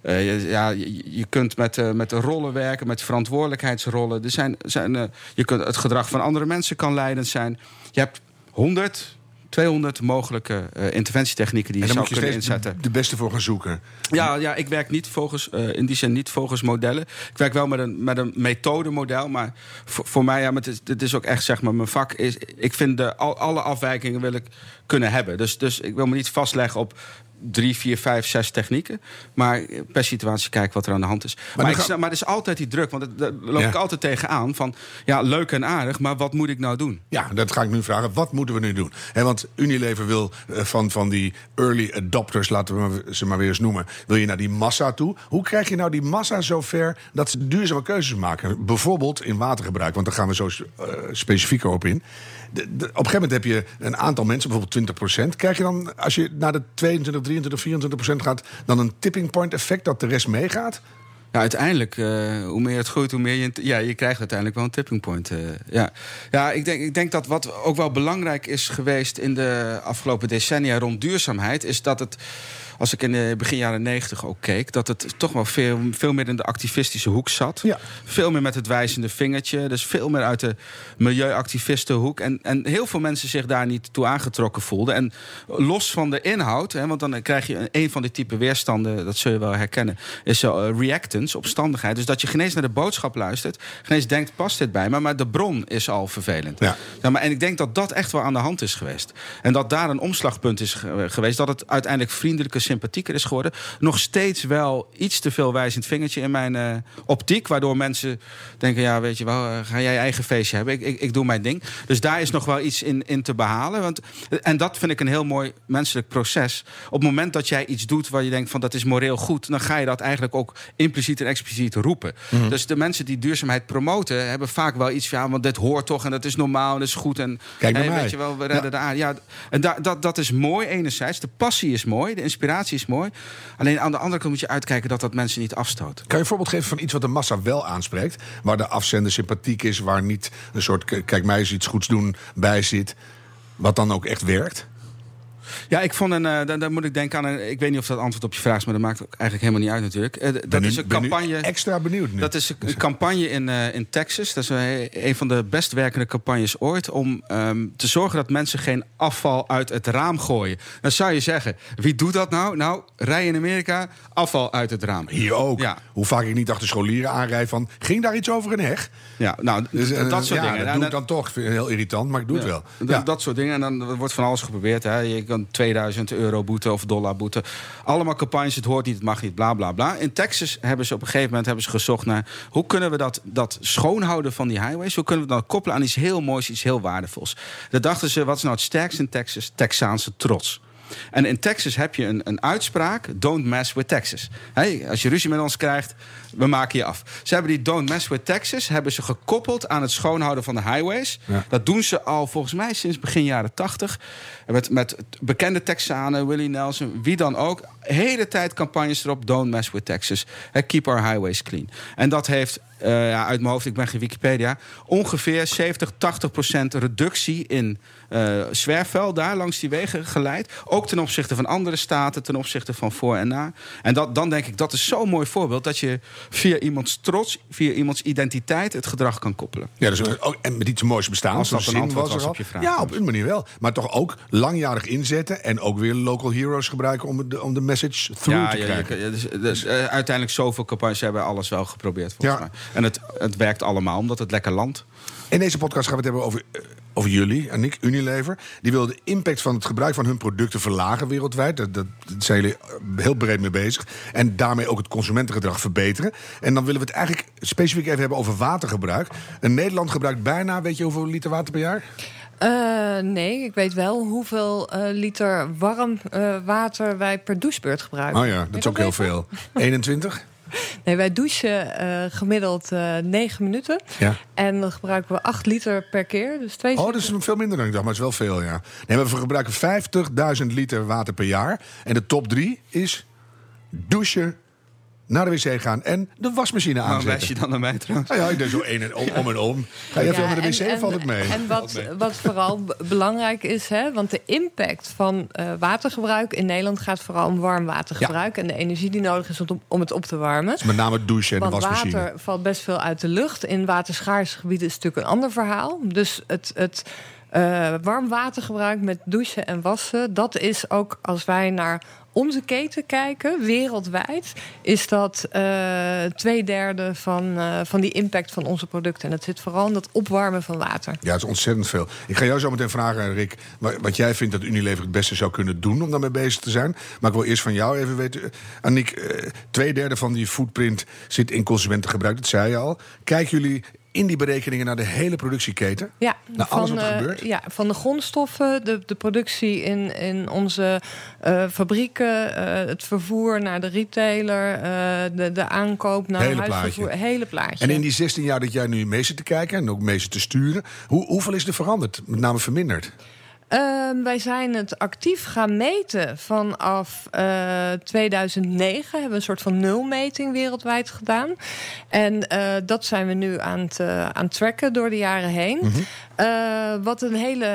Eh, je, ja, je, je kunt met, eh, met de rollen werken, met verantwoordelijkheidsrollen. Er zijn, zijn, je kunt, het gedrag van andere mensen kan leidend zijn. Je hebt 100, 200 mogelijke eh, interventietechnieken die je zou kunnen inzetten. de beste voor gaan zoeken. Ja, ja, ik werk niet volgens, eh, in die zin niet volgens modellen. Ik werk wel met een, met een methodemodel. Maar voor, voor mij, ja, maar het, is, het is ook echt zeg maar mijn vak. Is, ik vind de, al, alle afwijkingen wil ik kunnen hebben. Dus, dus ik wil me niet vastleggen op drie, vier, vijf, zes technieken. Maar per situatie kijken wat er aan de hand is. Maar, dan ik, ga- snap- maar er is altijd die druk. Want daar loop Ja. ik altijd tegenaan. Van ja, leuk en aardig, maar wat moet ik nou doen? Ja, dat ga ik nu vragen. Wat moeten we nu doen? Want Unilever wil eh, van, van die early adopters, laten we maar- ze maar weer eens noemen, wil je naar die massa toe. Hoe krijg je nou die massa zover dat ze duurzame keuzes maken? Bijvoorbeeld in watergebruik, want daar gaan we zo eh, specifieker op in. Op een gegeven moment heb je een aantal mensen, bijvoorbeeld 20%. Krijg je dan, als je naar de 22, 23, 24% gaat, dan een tipping point effect dat de rest meegaat? Ja, uiteindelijk, eh, hoe meer het groeit, hoe meer je... Ja, je krijgt uiteindelijk wel een tipping point. eh, ja, ja ik, denk, ik denk dat wat ook wel belangrijk is geweest... in de afgelopen decennia rond duurzaamheid... is dat het, als ik in de begin jaren negentig ook keek... dat het toch wel veel, veel meer in de activistische hoek zat. Ja. Veel meer met het wijzende vingertje. Dus veel meer uit de milieuactivistenhoek. En, en heel veel mensen zich daar niet toe aangetrokken voelden. En los van de inhoud, hè, want dan krijg je een, een van die type weerstanden... dat zul je wel herkennen, is zo eh, reactance, opstandigheid. Dus dat je geen eens naar de boodschap luistert. Geen eens denkt, past dit bij me? Maar de bron is al vervelend. Ja. Ja, maar, en ik denk dat dat echt wel aan de hand is geweest. En dat daar een omslagpunt is ge- geweest. Dat het uiteindelijk vriendelijker, sympathieker is geworden. Nog steeds wel iets te veel wijzend vingertje in mijn eh, optiek. Waardoor mensen denken, ja, weet je wel, eh, ga jij je eigen feestje hebben. Ik, ik, ik doe mijn ding. Dus daar is nog wel iets in, in te behalen. Want, en dat vind ik een heel mooi menselijk proces. Op het moment dat jij iets doet waar je denkt van dat is moreel goed... dan ga je dat eigenlijk ook impliciet en expliciet roepen. Mhm. Dus de mensen die duurzaamheid promoten... hebben vaak wel iets van, ja, want dit hoort toch en dat is normaal en dat is goed. En Kijk hey, weet je wel, we redden de aarde. Ja, en da, dat, dat is mooi enerzijds. De passie is mooi, de inspiratie is mooi. Alleen aan de andere kant moet je uitkijken dat dat mensen niet afstoot. Kan je een voorbeeld geven van iets wat de massa wel aanspreekt? Waar de afzender sympathiek is, waar niet een soort kijk mij eens iets goeds doen bij zit. Wat dan ook echt werkt? Ja, ik vond een. eh, dan, dan moet ik denken aan. Een, ik weet niet of dat antwoord op je vraag is, maar dat maakt ook eigenlijk helemaal niet uit natuurlijk. Eh, dat nu- is een campagne. extra benieuwd nu. Dat is een, campagne in, eh, in Texas. Dat is een, een van de best werkende campagnes ooit. Om ehm, te zorgen dat mensen geen afval uit het raam gooien. Dan zou je zeggen: wie doet dat nou? Nou, rij in Amerika, afval uit het raam. Hier ook. Ja. Hoe vaak ik niet achter scholieren aanrij van... ging daar iets over een heg? Ja, nou, Dus, dat soort ja, dingen. Dat doe ik dan toch. Heel irritant, maar ik doe het wel. Dat, dat soort dingen. En dan wordt van alles geprobeerd. Hè. Je kan 2000 euro boete of dollar boete. Allemaal campagnes, het hoort niet, het mag niet, bla bla bla. In Texas hebben ze op een gegeven moment hebben ze gezocht naar... hoe kunnen we dat, dat schoonhouden van die highways... hoe kunnen we dat koppelen aan iets heel moois, iets heel waardevols. Daar dachten ze, wat is nou het sterkste in Texas? Texaanse trots. En in Texas heb je een, een uitspraak: don't mess with Texas. Hey, als je ruzie met ons krijgt, we maken je af. Ze hebben die don't mess with Texas hebben ze gekoppeld aan het schoonhouden van de highways. Ja. Dat doen ze al volgens mij sinds begin jaren tachtig. Met, met bekende Texanen, Willie Nelson, wie dan ook. Hele tijd campagnes erop: don't mess with Texas. Hey, keep our highways clean. En dat heeft eh, ja, uit mijn hoofd, ik ben geen Wikipedia, ongeveer 70, 80 procent reductie in eh zwerfvuil daar langs die wegen geleid. Ook ten opzichte van andere staten, ten opzichte van voor en na. En dat, dan denk ik, dat is zo'n mooi voorbeeld dat je via iemands trots, via iemands identiteit het gedrag kan koppelen. Ja, dus, ook, en met iets moois bestaan. Als dat een antwoord was op je vraag. Ja, op een manier wel. Maar toch ook langjarig inzetten en ook weer local heroes gebruiken om de, om de message through te ja, krijgen. je- dus, dus, eh, uiteindelijk zoveel campagnes hebben alles wel geprobeerd volgens Ja. mij. En het, het werkt allemaal omdat het lekker landt. In deze podcast gaan we het hebben over, eh, over jullie en ik, Unilever. Die willen de impact van het gebruik van hun producten verlagen wereldwijd. Dat, dat, daar zijn jullie eh, heel breed mee bezig. En daarmee ook het consumentengedrag verbeteren. En dan willen we het eigenlijk specifiek even hebben over watergebruik. En Nederland gebruikt bijna, weet je hoeveel liter water per jaar? Eh, nee, ik weet wel hoeveel eh, liter warm eh, water wij per douchebeurt gebruiken. Oh ja, dat is ook heel veel. 21? Nee, wij douchen gemiddeld eh 9 minuten. Ja. En dan gebruiken we 8 liter per keer. Dus twee Oh, dat is veel minder dan ik dacht, maar het is wel veel, ja. Nee, maar we gebruiken 50.000 liter water per jaar. En de top drie is douchen, naar de wc gaan en de wasmachine Waarom wijs aanzetten. je dan naar mij trouwens? Ja, ik deed zo een en om, om en om. Ga je veel naar de wc en- valt het mee? En wat, wat vooral belangrijk is, hè, want de impact van eh, watergebruik in Nederland gaat vooral om warm watergebruik en de energie die nodig is om, om het op te warmen. Dus met name het douchen en de Want wasmachine. water valt best veel uit de lucht. In waterschaarse gebieden is het natuurlijk een ander verhaal. Dus het, het eh, warm watergebruik met douchen en wassen, dat is ook als wij naar onze keten kijken, wereldwijd, is dat eh twee derde van, eh, van die impact van onze producten. En dat zit vooral in dat opwarmen van water. Ja, het is ontzettend veel. Ik ga jou zo meteen vragen, Rick, wa- wat jij vindt dat Unilever het beste zou kunnen doen om daarmee bezig te zijn. Maar ik wil eerst van jou even weten, eh, eh, twee derde van die footprint zit in consumentengebruik, dat zei je al. Kijken jullie in die berekeningen naar de hele productieketen? Ja, Naar alles wat er eh, gebeurt? ja, van de grondstoffen, de, de productie in, in onze eh, fabrieken, eh, het vervoer naar de retailer, de, de aankoop naar Hele huisvervoer. plaatje. Hele plaatje. En in die 16 jaar dat jij nu mee zit te kijken en ook mee zit te sturen, hoe, hoeveel is er veranderd? Met name verminderd? Ehm, wij zijn het actief gaan meten vanaf eh 2009. Hebben we een soort van nulmeting wereldwijd gedaan. En eh, dat zijn we nu aan het, eh, aan het tracken door de jaren heen. Eh, wat een hele.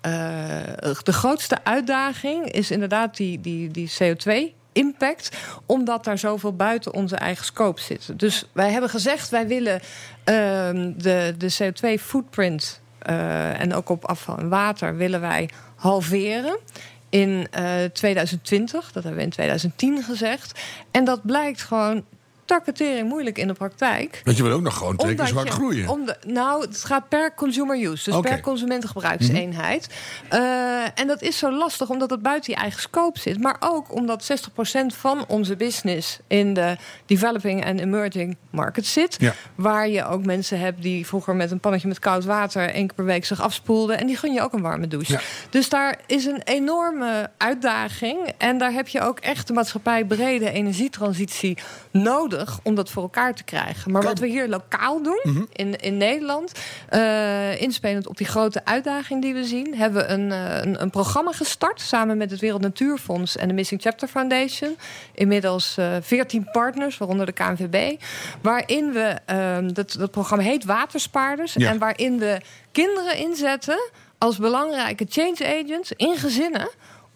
eh, de grootste uitdaging is inderdaad die, die, die CO2 impact, omdat daar zoveel buiten onze eigen scope zit. Dus wij hebben gezegd, wij willen ehm, de, de CO2-footprint eh, en ook op afval en water willen wij halveren. In eh 2020, dat hebben we in 2010 gezegd. En dat blijkt gewoon takketering moeilijk in de praktijk. Want je wil ook nog gewoon twee keer hard groeien. om de- nou, het gaat per consumer use, dus per consumentengebruikseenheid. Eh, en dat is zo lastig omdat het buiten je eigen scope zit. Maar ook omdat 60% van onze business in de developing en emerging markets zit. Ja. Waar je ook mensen hebt die vroeger met een pannetje met koud water één keer per week zich afspoelden. En die gun je ook een warme douche. Ja. Dus daar is een enorme uitdaging. En daar heb je ook echt de maatschappij brede energietransitie nodig om dat voor elkaar te krijgen. Maar wat we hier lokaal doen in, in Nederland, eh, inspelend op die grote uitdaging die we zien, hebben we een, eh, een, een programma gestart samen met het Wereld Natuurfonds en de Missing Chapter Foundation. Inmiddels eh 14 partners, waaronder de KNVB. Waarin we, ehm, dat, dat programma heet Waterspaarders. Ja. En waarin we kinderen inzetten als belangrijke change agents in gezinnen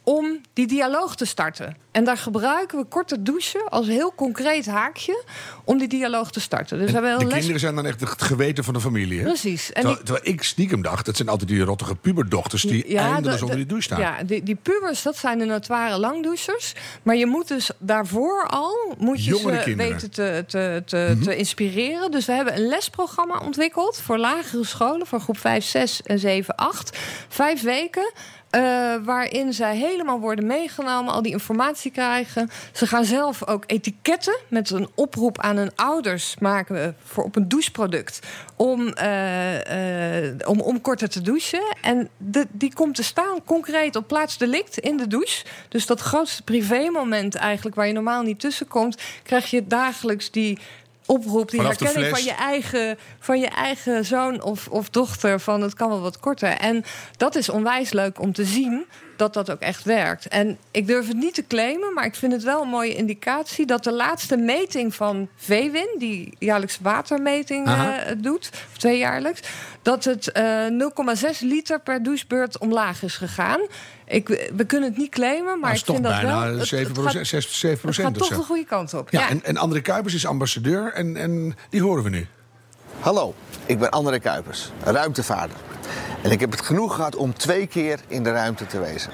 om die dialoog te starten. En daar gebruiken we korte douchen als heel concreet haakje om die dialoog te starten. Dus we hebben De les... kinderen zijn dan echt het geweten van de familie. Hè? Precies. En Terwijl, die- terwijl ik stiekem dacht, dat zijn altijd die rottige puberdochters die eindeloos de- onder de- die douche staan. Ja, die, die pubers, dat zijn de notoire langdouchers. Maar je moet dus daarvoor al moet je Jongere ze kinderen. weten te, te, te, te inspireren. Dus we hebben een lesprogramma ontwikkeld voor lagere scholen, voor groep 5, 6 en 7, 8. Vijf weken. Eh, waarin zij helemaal worden meegenomen, al die informatie krijgen. Ze gaan zelf ook etiketten met een oproep aan hun ouders maken voor op een doucheproduct. Om, eh, eh, om, om korter te douchen. En die komt te staan concreet op plaats delict in de douche. Dus dat grootste privémoment eigenlijk, waar je normaal niet tussenkomt, krijg je dagelijks die oproep, die Vanaf herkenning van je eigen, van je eigen zoon of, of dochter van het kan wel wat korter. En dat is onwijs leuk om te zien dat dat ook echt werkt. En ik durf het niet te claimen, maar ik vind het wel een mooie indicatie dat de laatste meting van VWIN, die jaarlijks watermeting eh, doet, of tweejaarlijks, dat het eh 0,6 liter per douchebeurt omlaag is gegaan. Ik, we kunnen het niet claimen, maar Maar het ik vind dat bijna wel. het- 7 het gaat- 6, 7 het gaat toch zo. de goede kant op. Ja, En, en André Kuipers is ambassadeur en, en die horen we nu. Hallo, ik ben André Kuipers, ruimtevaarder. En ik heb het genoeg gehad om twee keer in de ruimte te wezen.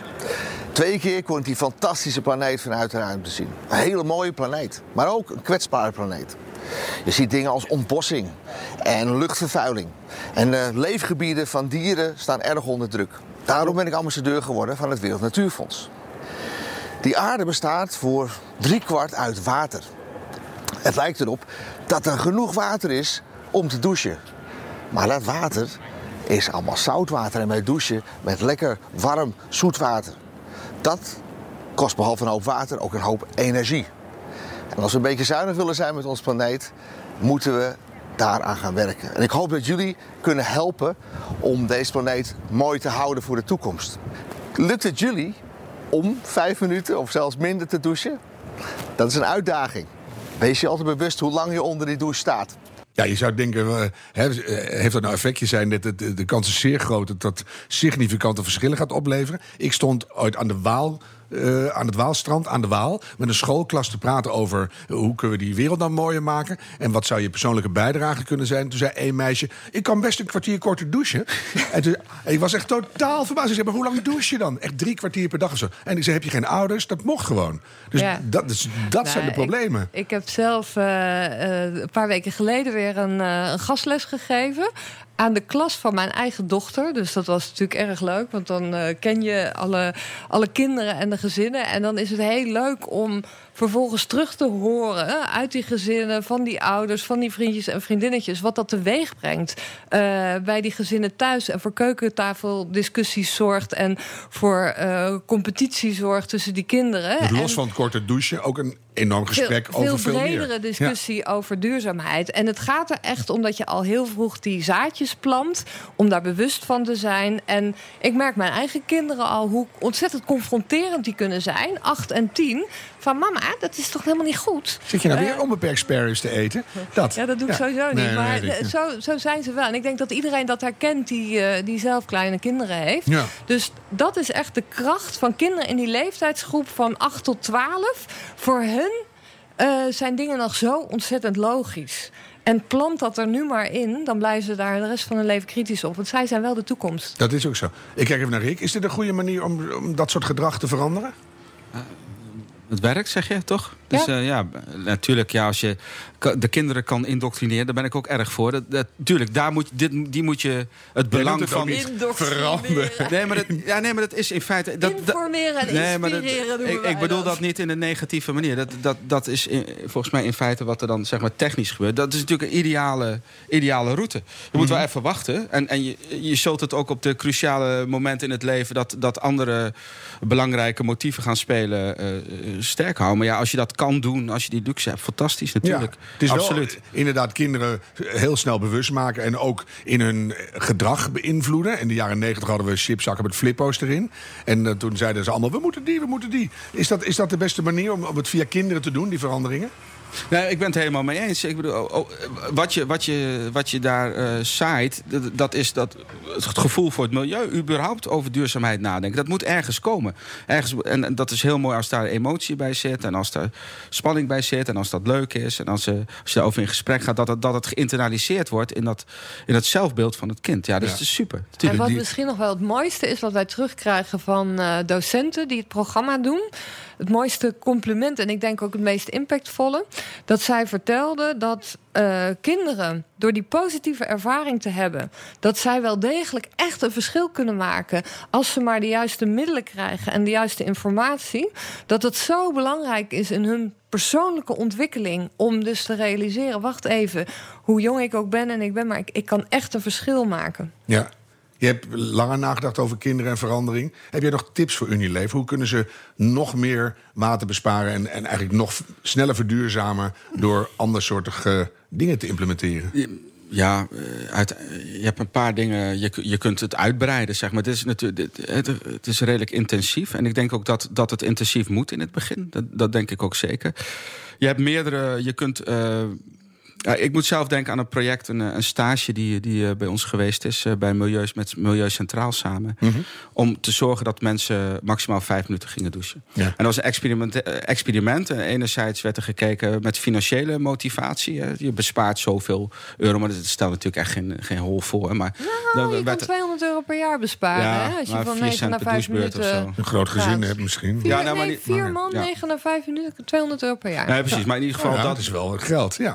Twee keer kon ik die fantastische planeet vanuit de ruimte zien. Een hele mooie planeet, maar ook een kwetsbare planeet. Je ziet dingen als ontbossing en luchtvervuiling. En de leefgebieden van dieren staan erg onder druk. Daarom ben ik ambassadeur geworden van het Wereld Natuurfonds. Die aarde bestaat voor driekwart uit water. Het lijkt erop dat er genoeg water is om te douchen. Maar dat water is allemaal zoutwater en wij douchen met lekker warm zoetwater. Dat kost behalve een hoop water ook een hoop energie. En als we een beetje zuinig willen zijn met ons planeet, moeten we daaraan gaan werken. En ik hoop dat jullie kunnen helpen om deze planeet mooi te houden voor de toekomst. Lukt het jullie om vijf minuten of zelfs minder te douchen? Dat is een uitdaging. Wees je altijd bewust hoe lang je onder die douche staat. Ja, je zou denken, eh, eh, heeft dat nou effectje zijn? Dat de, de kans is zeer groot dat dat significante verschillen gaat opleveren. Ik stond ooit aan de Waal. Eh, aan het Waalstrand, aan de Waal, met een schoolklas te praten over hoe kunnen we die wereld nou mooier maken en wat zou je persoonlijke bijdrage kunnen zijn. Toen zei één meisje: Ik kan best een kwartier korter douchen. en toen, ik was echt totaal verbaasd. Ik zei: Maar hoe lang douche je dan? Echt drie kwartier per dag of zo. En ik zei: Heb je geen ouders? Dat mocht gewoon. Dus Ja. dat, dat zijn de Nou, ik- problemen. Ik, heb zelf eh, eh, een paar weken geleden weer een, een gastles gegeven aan de klas van mijn eigen dochter. Dus dat was natuurlijk erg leuk, want dan eh, ken je alle, alle kinderen en de gezinnen. En dan is het heel leuk om vervolgens terug te horen uit die gezinnen, van die ouders, van die vriendjes en vriendinnetjes, wat dat teweeg brengt eh, bij die gezinnen thuis. En voor keukentafeldiscussies zorgt en voor eh, competitie zorgt tussen die kinderen. Dus los En- van het korte douchen ook een enorm gesprek veel, over veel bredere meer. discussie over duurzaamheid. En het gaat er echt om dat je al heel vroeg die zaadjes plant. Om daar bewust van te zijn. En ik merk mijn eigen kinderen al hoe ontzettend confronterend die kunnen zijn. Acht en tien. Van mama, dat is toch helemaal niet goed? Zit je nou Eh, weer onbeperkt sparrows te eten? Dat. ja, dat doe ik Ja. sowieso niet. Nee, nee, maar eh, zo, zo zijn ze wel. En ik denk dat iedereen dat herkent die, eh, die zelf kleine kinderen heeft. Ja. Dus dat is echt de kracht van kinderen in die leeftijdsgroep van 8 tot 12. Voor hun eh, zijn dingen nog zo ontzettend logisch. En plant dat er nu maar in, dan blijven ze daar de rest van hun leven kritisch op. Want zij zijn wel de toekomst. Dat is ook zo. Ik kijk even naar Rick. Is dit een goede manier om, om dat soort gedrag te veranderen? Het werkt, zeg je, toch? Dus Ja. ja, ja natuurlijk, ja, als je de kinderen kan indoctrineren, daar ben ik ook erg voor. Dat, dat, tuurlijk, daar moet, je- dit, die moet je het belang het van... veranderen. Nee, maar dat, ja, nee, maar dat is in feite... Dat, dat- Informeren en Nee, dat- inspireren doen ik, bedoel dat. dat niet in een negatieve manier. Dat, dat, dat is in- volgens mij in feite wat er dan zeg maar, technisch gebeurt. Dat is natuurlijk een ideale, ideale route. Je moet wel even wachten. En, en je, je zult het ook op de cruciale momenten in het leven... dat, dat andere belangrijke motieven gaan spelen eh, eh, sterk houden. Maar ja, als je dat kan doen, als je die luxe hebt... fantastisch natuurlijk. Het is Absoluut. wel inderdaad kinderen heel snel bewust maken... en ook in hun gedrag beïnvloeden. In de jaren negentig hadden we chipzakken met flippo's erin. En eh, toen zeiden ze allemaal, we moeten die, we moeten die. Is dat, is dat de beste manier om, om het via kinderen te doen, die veranderingen? Nee, ik ben het helemaal mee eens. Ik bedoel, oh, oh, wat, je, wat, je, wat je daar eh zaait, dat, dat is dat, het gevoel voor het milieu, überhaupt over duurzaamheid nadenken. Dat moet ergens komen. Ergens, en, en dat is heel mooi als daar emotie bij zit en als daar spanning bij zit en als dat leuk is en als, eh, als je daarover in gesprek gaat, dat het, dat het geïnternaliseerd wordt in dat, in dat zelfbeeld van het kind. Ja, dat Ja. is dus super. En wat misschien nog wel het mooiste is wat wij terugkrijgen van eh, docenten die het programma doen. Het mooiste compliment en ik denk ook het meest impactvolle. Dat zij vertelden dat eh, kinderen door die positieve ervaring te hebben. dat zij wel degelijk echt een verschil kunnen maken. als ze maar de juiste middelen krijgen en de juiste informatie. Dat het zo belangrijk is in hun persoonlijke ontwikkeling. om dus te realiseren: wacht even, hoe jong ik ook ben en ik ben, maar ik, ik kan echt een verschil maken. Ja. Je hebt langer nagedacht over kinderen en verandering. Heb jij nog tips voor Unilever? Hoe kunnen ze nog meer water besparen... en, en eigenlijk nog sneller verduurzamen... door andersoortige dingen te implementeren? Ja, eh, uit, eh, je hebt een paar dingen. Je, je kunt het uitbreiden, zeg maar. Het is, natuurlijk, het, het is redelijk intensief. En ik denk ook dat, dat het intensief moet in het begin. Dat, dat denk ik ook zeker. Je hebt meerdere. Je kunt. eh, ja, ik moet zelf denken aan een project, een, eh, een stage die, die eh, bij ons geweest is, eh, bij Milieus met Milieu Centraal samen. Om te zorgen dat mensen maximaal vijf minuten gingen douchen. Ja. En dat was een experiment. experiment. En Enerzijds werd er gekeken met financiële motivatie. hè. Je bespaart zoveel euro, maar dat stelt natuurlijk echt geen, geen hol voor. Maar dan Nou, je kan werd er- 200 euro per jaar besparen. Ja, hè? Als je van vier 9 cent naar per 5 douchebeurt of minuten. zo. Een groot gezin hebt misschien. Vier, Ja, nou, maar nee, vier maar- man, ja. 9 naar 5 minuten, 200 euro per jaar. Nee, precies. Maar in ieder geval Ja, dat is wel geld. Ja.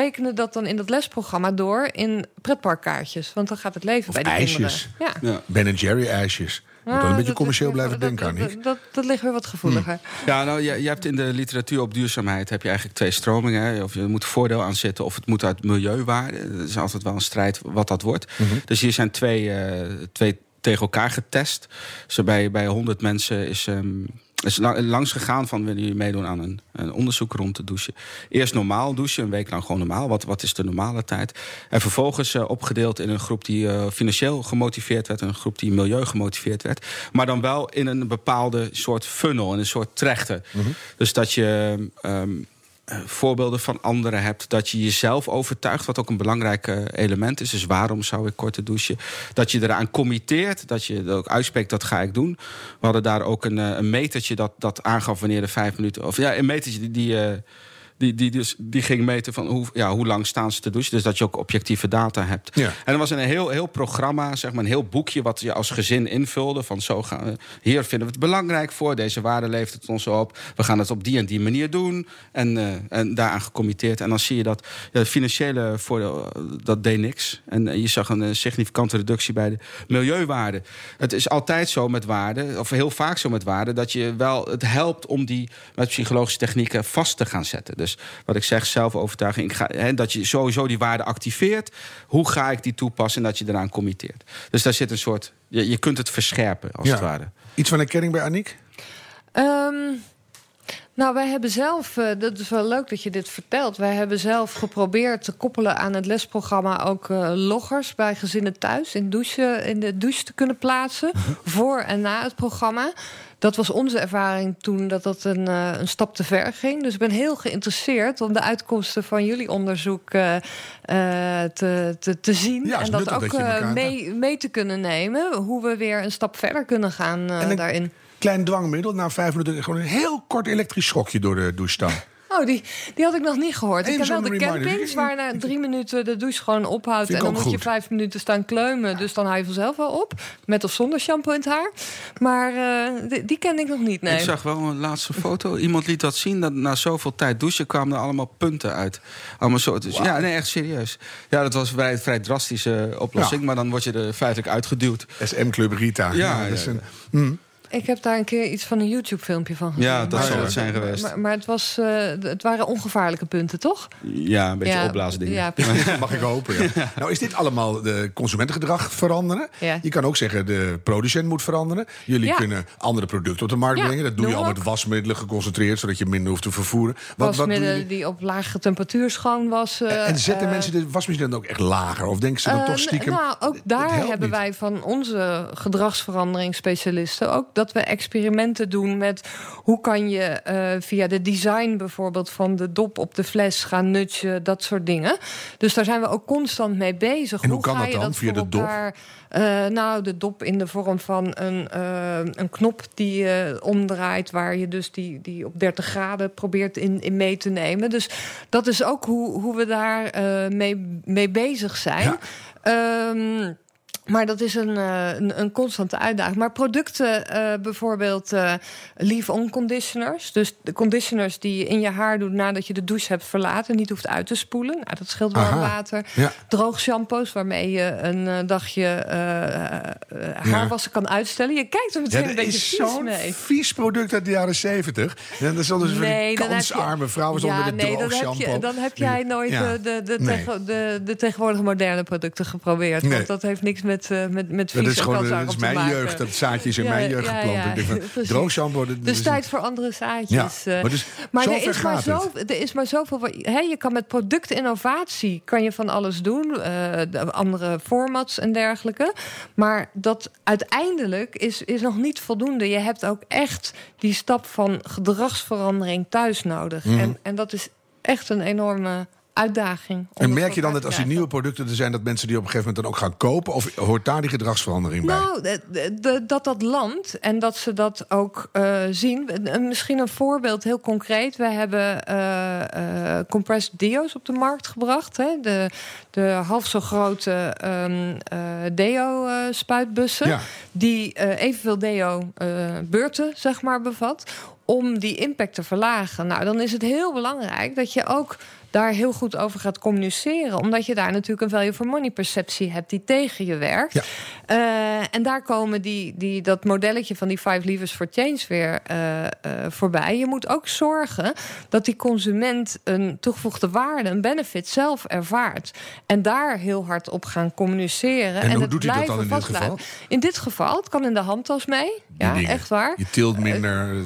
Rekenen dat dan in dat lesprogramma door in pretparkkaartjes. Want dan gaat het leven Of bij die ijsjes. kinderen. Ja. Ja. Ben Jerry ijsjes. Moet Ah, wel een beetje dat- commercieel blijven dat- denken, dat, Annick. dat, dat, dat ligt weer wat gevoeliger. Ja, nou, je, je hebt in de literatuur op duurzaamheid heb je eigenlijk twee stromingen. Hè. Of je moet voordeel aan zitten of het moet uit milieuwaarde. Dat is altijd wel een strijd wat dat wordt. Dus hier zijn twee, eh, twee tegen elkaar getest. Zo bij, bij 100 mensen is, ehm, is la- langs gegaan van willen jullie meedoen aan een, een onderzoek rond te douchen. Eerst normaal douchen, een week lang gewoon normaal. Wat, wat is de normale tijd? En vervolgens eh, opgedeeld in een groep die eh, financieel gemotiveerd werd... en een groep die milieu gemotiveerd werd. Maar dan wel in een bepaalde soort funnel, in een soort trechter. Dus dat je... ehm, eh, voorbeelden van anderen hebt. Dat je jezelf overtuigt, wat ook een belangrijk eh, element is. Dus waarom zou ik korte douchen? Dat je eraan committeert, dat je ook uitspreekt, dat ga ik doen. We hadden daar ook een, eh, een metertje dat, dat aangaf wanneer de vijf minuten... of ja, een metertje die... die eh, die, die, dus, die ging meten van hoe, ja, hoe lang staan ze te douchen. Dus dat je ook objectieve data hebt. Ja. En er was een heel, heel programma, zeg maar, een heel boekje... wat je als gezin invulde. Van zo gaan we, hier vinden we het belangrijk voor. Deze waarde levert het ons op. We gaan het op die en die manier doen. En, eh, en daaraan gecommitteerd. En dan zie je dat ja, het financiële voordeel, eh, dat deed niks. En eh, je zag een significante reductie bij de milieuwaarde. Het is altijd zo met waarde, of heel vaak zo met waarde... dat je wel, het helpt om die met psychologische technieken vast te gaan zetten. Dus wat ik zeg, zelfovertuiging. Ik ga, hè, dat je sowieso die waarde activeert. Hoe ga ik die toepassen en dat je eraan committeert. Dus daar zit een soort... Je, je kunt het verscherpen, als Ja. het ware. Iets van herkenning bij Aniek? Ehm, nou, wij hebben zelf, eh, dat is wel leuk dat je dit vertelt. Wij hebben zelf geprobeerd te koppelen aan het lesprogramma ook eh, loggers bij gezinnen thuis in, douche, in de douche te kunnen plaatsen. Voor en na het programma. Dat was onze ervaring toen dat dat een, eh, een stap te ver ging. Dus ik ben heel geïnteresseerd om de uitkomsten van jullie onderzoek eh, eh, te, te, te zien. Ja, en dat ook dat mee, mee te kunnen nemen. Hoe we weer een stap verder kunnen gaan daarin. Klein dwangmiddel, na vijf minuten gewoon een heel kort elektrisch schokje door de douche staan. Oh, die, die had ik nog niet gehoord. Eén ik heb wel de reminder. campings waar na drie minuten de douche gewoon ophoudt. Vind En dan moet je vijf minuten staan kleumen. Dus dan hou je vanzelf wel op. Met of zonder shampoo in het haar. Maar eh, die, die ken ik nog niet, nee. Ik zag wel een laatste foto. Iemand liet dat zien. Dat na zoveel tijd douchen kwamen er allemaal punten uit. Allemaal zo. Dus, ja, nee, echt serieus. Ja, dat was een vrij, vrij drastische oplossing. Ja. Maar dan word je er feitelijk uitgeduwd. SM Club Rita. Ja, Nou, dat is ja, een- ja. Ik heb daar een keer iets van een YouTube-filmpje van gezien. Ja, dat zal het zijn geweest. Maar, maar het, was, eh, het waren ongevaarlijke punten, toch? Ja, een beetje ja, opblaasdingen. Ja, precies. Mag ik hopen. Ja. Nou, is dit allemaal de consumentengedrag veranderen? Ja. Je kan ook zeggen de producent moet veranderen. Jullie Ja. kunnen andere producten op de markt Ja, brengen. Dat doe je al met wasmiddelen geconcentreerd, zodat je minder hoeft te vervoeren. Wat, wat doen Wasmiddelen die op lage temperatuur schoon was. eh, En zetten eh, mensen de wasmiddelen dan ook echt lager? Of denken ze dan Eh, toch stiekem... Nou, ook daar hebben niet? wij van onze gedragsveranderingsspecialisten ook dat we experimenten doen met hoe kan je eh, via de design bijvoorbeeld van de dop op de fles gaan nutchen, dat soort dingen. Dus daar zijn we ook constant mee bezig. En hoe kan ga dat dan? Via voor de dop? elkaar, eh, nou, de dop in de vorm van een, eh, een knop die je omdraait, waar je dus die, die op 30 graden probeert in, in mee te nemen. Dus dat is ook hoe, hoe we daar mee, mee bezig zijn. Ehm, maar dat is een, eh, een, een constante uitdaging. Maar producten, eh, bijvoorbeeld eh leave-on conditioners. Dus de conditioners die je in je haar doet nadat je de douche hebt verlaten. Niet hoeft uit te spoelen. Nou, dat scheelt wel water. Ja. Droog shampoos waarmee je een dagje haarwassen kan uitstellen. Je kijkt er Ja, meteen een beetje is vies zo'n mee. vies product uit de jaren zeventig. Ja, dat zullen dus van die heb je- kansarme vrouwen zonder de nee, dan heb, shampoo. je, dan heb jij nooit de, de, de, Nee. tegen- de, de tegenwoordige moderne producten geprobeerd. Nee. Want dat heeft niks met, met, met Ja, vies dat is gewoon dat is mijn maken. jeugd. Dat zaadje is in Ja, mijn jeugd ja, geplant. ja, dat Dus tijd voor andere zaadjes. Ja, eh. maar dus maar er is maar, zo, er is maar zoveel. Hè, je kan met productinnovatie kan je van alles doen, eh, de andere formats en dergelijke. Maar dat uiteindelijk is, is nog niet voldoende. Je hebt ook echt die stap van gedragsverandering thuis nodig. Mhm. En, en dat is echt een enorme uitdaging. En merk je dan dat als die nieuwe producten er zijn... dat mensen die op een gegeven moment dan ook gaan kopen? Of hoort daar die gedragsverandering bij? Nou, dat dat landt en dat ze dat ook eh, zien. Misschien een voorbeeld, heel concreet. We hebben eh, eh, compressed deo's op de markt gebracht. Hè? De, de half zo grote ehm, eh, deo-spuitbussen. Ja. Die evenveel deo-beurten, zeg maar, bevat. Om die impact te verlagen. Nou, dan is het heel belangrijk dat je ook daar heel goed over gaat communiceren. Omdat je daar natuurlijk een value for money perceptie hebt die tegen je werkt. Ja. Eh, en daar komen die, die, dat modelletje van die five levers for change weer eh, eh, voorbij. Je moet ook zorgen dat die consument een toegevoegde waarde, een benefit zelf ervaart. En daar heel hard op gaan communiceren. En hoe doet hij dat dan in dit geval? In dit geval, het kan in de handtas mee. Ja, dingen. echt waar. Je tilt minder.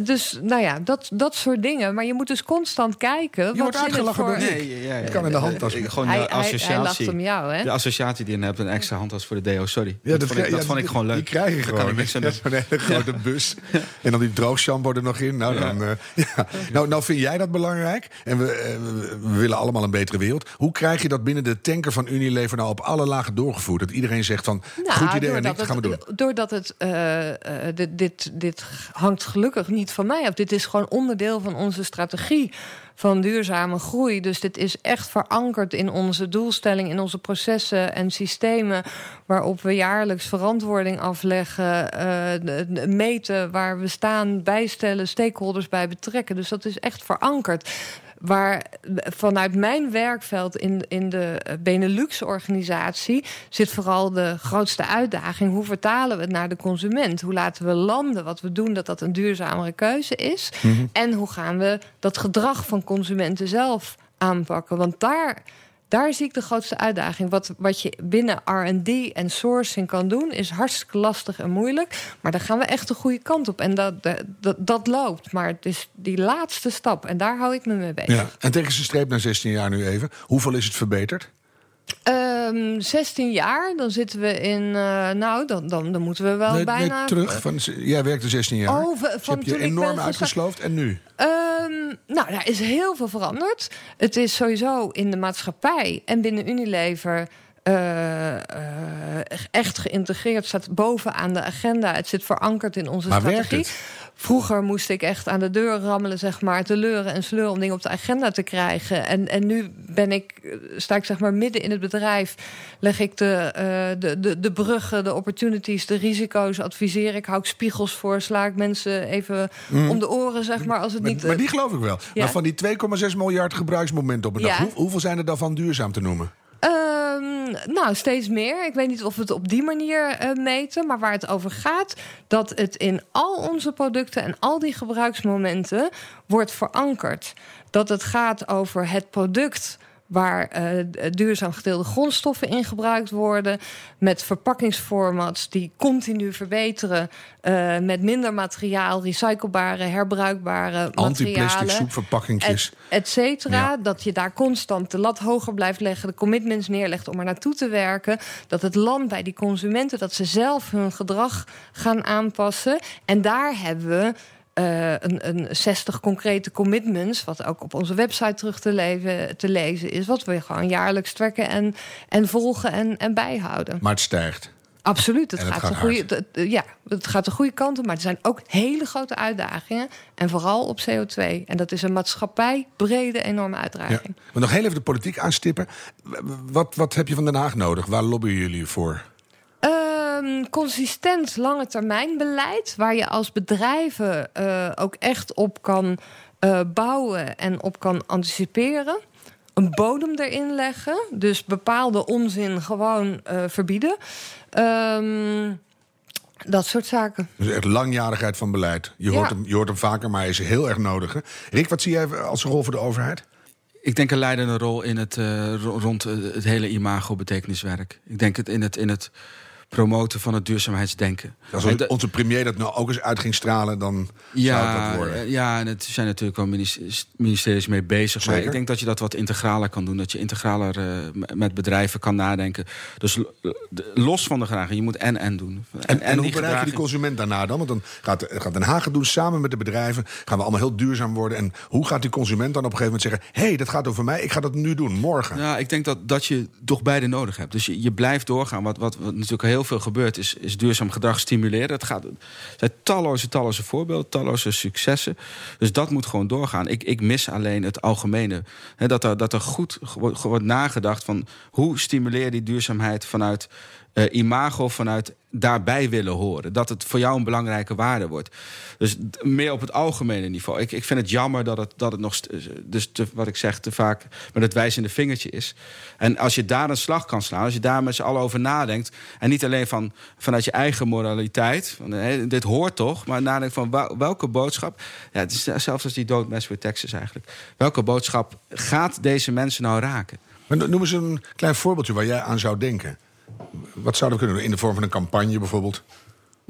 Dus nou ja, dat, dat soort dingen. Maar je moet dus constant kijken. je wat wordt zit uitgelachen voor- door Rick. Nee, ja, ja, Ik kan in de handtas. Ik- Gewoon Hij- de hij- hij lacht associatie. om jou, hè? De associatie die je hebt, een extra handtas voor de deo. Sorry. Ja, dat, vond, ik, krijg- dat ja, vond ik gewoon leuk. Die krijg je gewoon. Zo'n hele grote bus. En dan die droogshampoo er nog in. Nou, dan, eh, ja. nou, nou vind jij dat belangrijk. En we, eh, we- we willen allemaal een betere wereld. Hoe krijg je dat binnen de tanker van Unilever nou op alle lagen doorgevoerd? Dat iedereen zegt van, goed idee en dat gaan we doen. Doordat het, eh, eh, dit, dit, dit hangt gelukkig niet van mij af. Dit is gewoon onderdeel van onze strategie van duurzame groei. Dus dit is echt verankerd in onze doelstelling, in onze processen en systemen... waarop we jaarlijks verantwoording afleggen, eh, meten waar we staan, bijstellen, stakeholders bij betrekken. Dus dat is echt verankerd. Waar vanuit mijn werkveld in, in de Benelux-organisatie zit vooral de grootste uitdaging. Hoe vertalen we het naar de consument? Hoe laten we landen wat we doen, dat dat een duurzamere keuze is? En hoe gaan we dat gedrag van consumenten zelf aanpakken? Want daar, daar zie ik de grootste uitdaging. Wat, wat je binnen RD en sourcing kan doen, is hartstikke lastig en moeilijk. Maar daar gaan we echt de goede kant op. En dat, dat, dat, loopt. Maar het is die laatste stap. En daar hou ik me mee bezig. Ja. En tegen zijn streep na 16 jaar nu even. Hoeveel is het verbeterd? Ehm, 16 jaar, dan zitten we in. eh, nou, dan, dan, dan moeten we wel Nee, bijna. nee, terug. Van, jij werkte 16 jaar. Oh, van- Dus van heb je enorm uitgesloofd. En nu? Ehm, nou, daar is heel veel veranderd. Het is sowieso in de maatschappij en binnen Unilever. Eh, eh, echt geïntegreerd, staat bovenaan de agenda. Het zit verankerd in onze Maar strategie. Vroeger moest ik echt aan de deur rammelen, zeg maar, te leuren en sleuren om dingen op de agenda te krijgen. En, en nu ben ik, sta ik zeg maar midden in het bedrijf, leg ik de, eh, de, de, de bruggen, de opportunities, de risico's, adviseer ik, hou ik spiegels voor, sla ik mensen even om de oren, zeg maar, als het Maar, niet. Mm. maar die geloof ik wel. Ja. Maar van die 2,6 miljard gebruiksmomenten op een dag. Hoe- hoeveel zijn er dan van duurzaam te noemen? Ehm, nou, steeds meer. Ik weet niet of we het op die manier eh, meten. Maar waar het over gaat, dat het in al onze producten en al die gebruiksmomenten wordt verankerd. Dat het gaat over het product waar eh, duurzaam gedeelde grondstoffen in gebruikt worden. Met verpakkingsformats die continu verbeteren. eh, met minder materiaal, recyclebare, herbruikbare Anti-plastic soepverpakkingjes. et, et cetera. Ja. Dat je daar constant de lat hoger blijft leggen, de commitments neerlegt om er naartoe te werken. Dat het land bij die consumenten, dat ze zelf hun gedrag gaan aanpassen. En daar hebben we. Eh, een, een 60 concrete commitments, wat ook op onze website terug te, leven, te lezen is, wat we gewoon jaarlijks trekken en, en volgen en, en bijhouden. Maar het stijgt. Absoluut, het gaat, gaat de goede, het- ja, het gaat de goede kant op, maar er zijn ook hele grote uitdagingen. En vooral op CO2. En dat is een maatschappijbrede enorme Ja. uitdaging. Maar nog heel even de politiek aanstippen. Wat, wat heb je van Den Haag nodig? Waar lobbyen jullie voor? Ehm, consistent lange termijn beleid, waar je als bedrijven eh, ook echt op kan eh, bouwen en op kan anticiperen. Een bodem erin leggen, dus bepaalde onzin gewoon eh, verbieden. Ehm, dat soort zaken. Dus echt langjarigheid van beleid. Je Ja. hoort, hem, je hoort hem vaker, maar hij is heel erg nodig. Hè? Rick, wat zie jij als rol voor de overheid? Ik denk een leidende rol in het, eh, ro- rond het hele imago-betekeniswerk. Ik denk het in het, in het promoten van het duurzaamheidsdenken. Als En onze premier dat nou ook eens uit ging stralen, dan zou het wat worden. ja, en het zijn natuurlijk wel ministeries, mee bezig. Maar ik denk dat je dat wat integraler kan doen. Dat je integraler eh, met bedrijven kan nadenken. Dus los van de gragen, je moet en-en doen. En, en, hoe bereik je die consument daarna dan? Want dan gaat, gaat Den Haag het doen samen met de bedrijven. Gaan we allemaal heel duurzaam worden. En hoe gaat die consument dan op een gegeven moment zeggen... hé, hey, dat gaat over mij, ik ga dat nu doen, morgen. Ja, ik denk dat, dat je toch beide nodig hebt. Dus je, je blijft doorgaan. Wat, wat, wat natuurlijk heel veel gebeurt, is, is duurzaam gedrag stimuleren. Het gaat, er zijn talloze, talloze voorbeelden, talloze successen. Dus dat moet gewoon doorgaan. Ik, ik mis alleen het algemene. Hè, dat, er, dat er goed wordt, nagedacht van hoe stimuleer die duurzaamheid vanuit eh, imago, vanuit daarbij willen horen. Dat het voor jou een belangrijke waarde wordt. Dus meer op het algemene niveau. Ik, ik vind het jammer dat het, dat het nog, st- dus wat ik zeg, te vaak met het wijzende vingertje is. En als je daar een slag kan slaan, als je daar met z'n allen over nadenkt. En niet alleen van, vanuit je eigen moraliteit. Van, dit hoort toch, maar nadenkt van wel- welke boodschap. Ja, het is zelfs als die doodmes with Texas eigenlijk. Welke boodschap gaat deze mensen nou raken? Maar no- noem eens een klein voorbeeldje waar jij aan zou denken. Wat zouden we kunnen doen? In de vorm van een campagne bijvoorbeeld?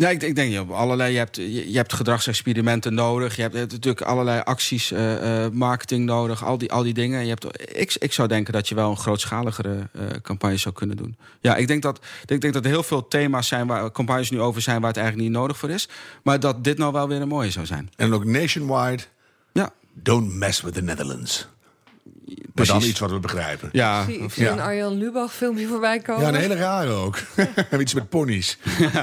Ja, ik, ik denk je op allerlei. Je hebt, je, je hebt gedragsexperimenten nodig. Je hebt eh, natuurlijk allerlei acties, eh, eh, marketing nodig. Al die, al die dingen. Je hebt, ik, ik zou denken dat je wel een grootschaligere campagne zou kunnen doen. Ja, ik denk, dat, ik denk dat er heel veel thema's zijn waar campagnes nu over zijn waar het eigenlijk niet nodig voor is. Maar dat dit nou wel weer een mooie zou zijn. En ook nationwide, Ja, don't mess with the Netherlands. Maar dan iets wat we begrijpen. Ja, Ik zie, ik of- zie ja. een Arjan Lubach filmpje voorbij komen. Ja, een hele rare ook. Iets met ponies.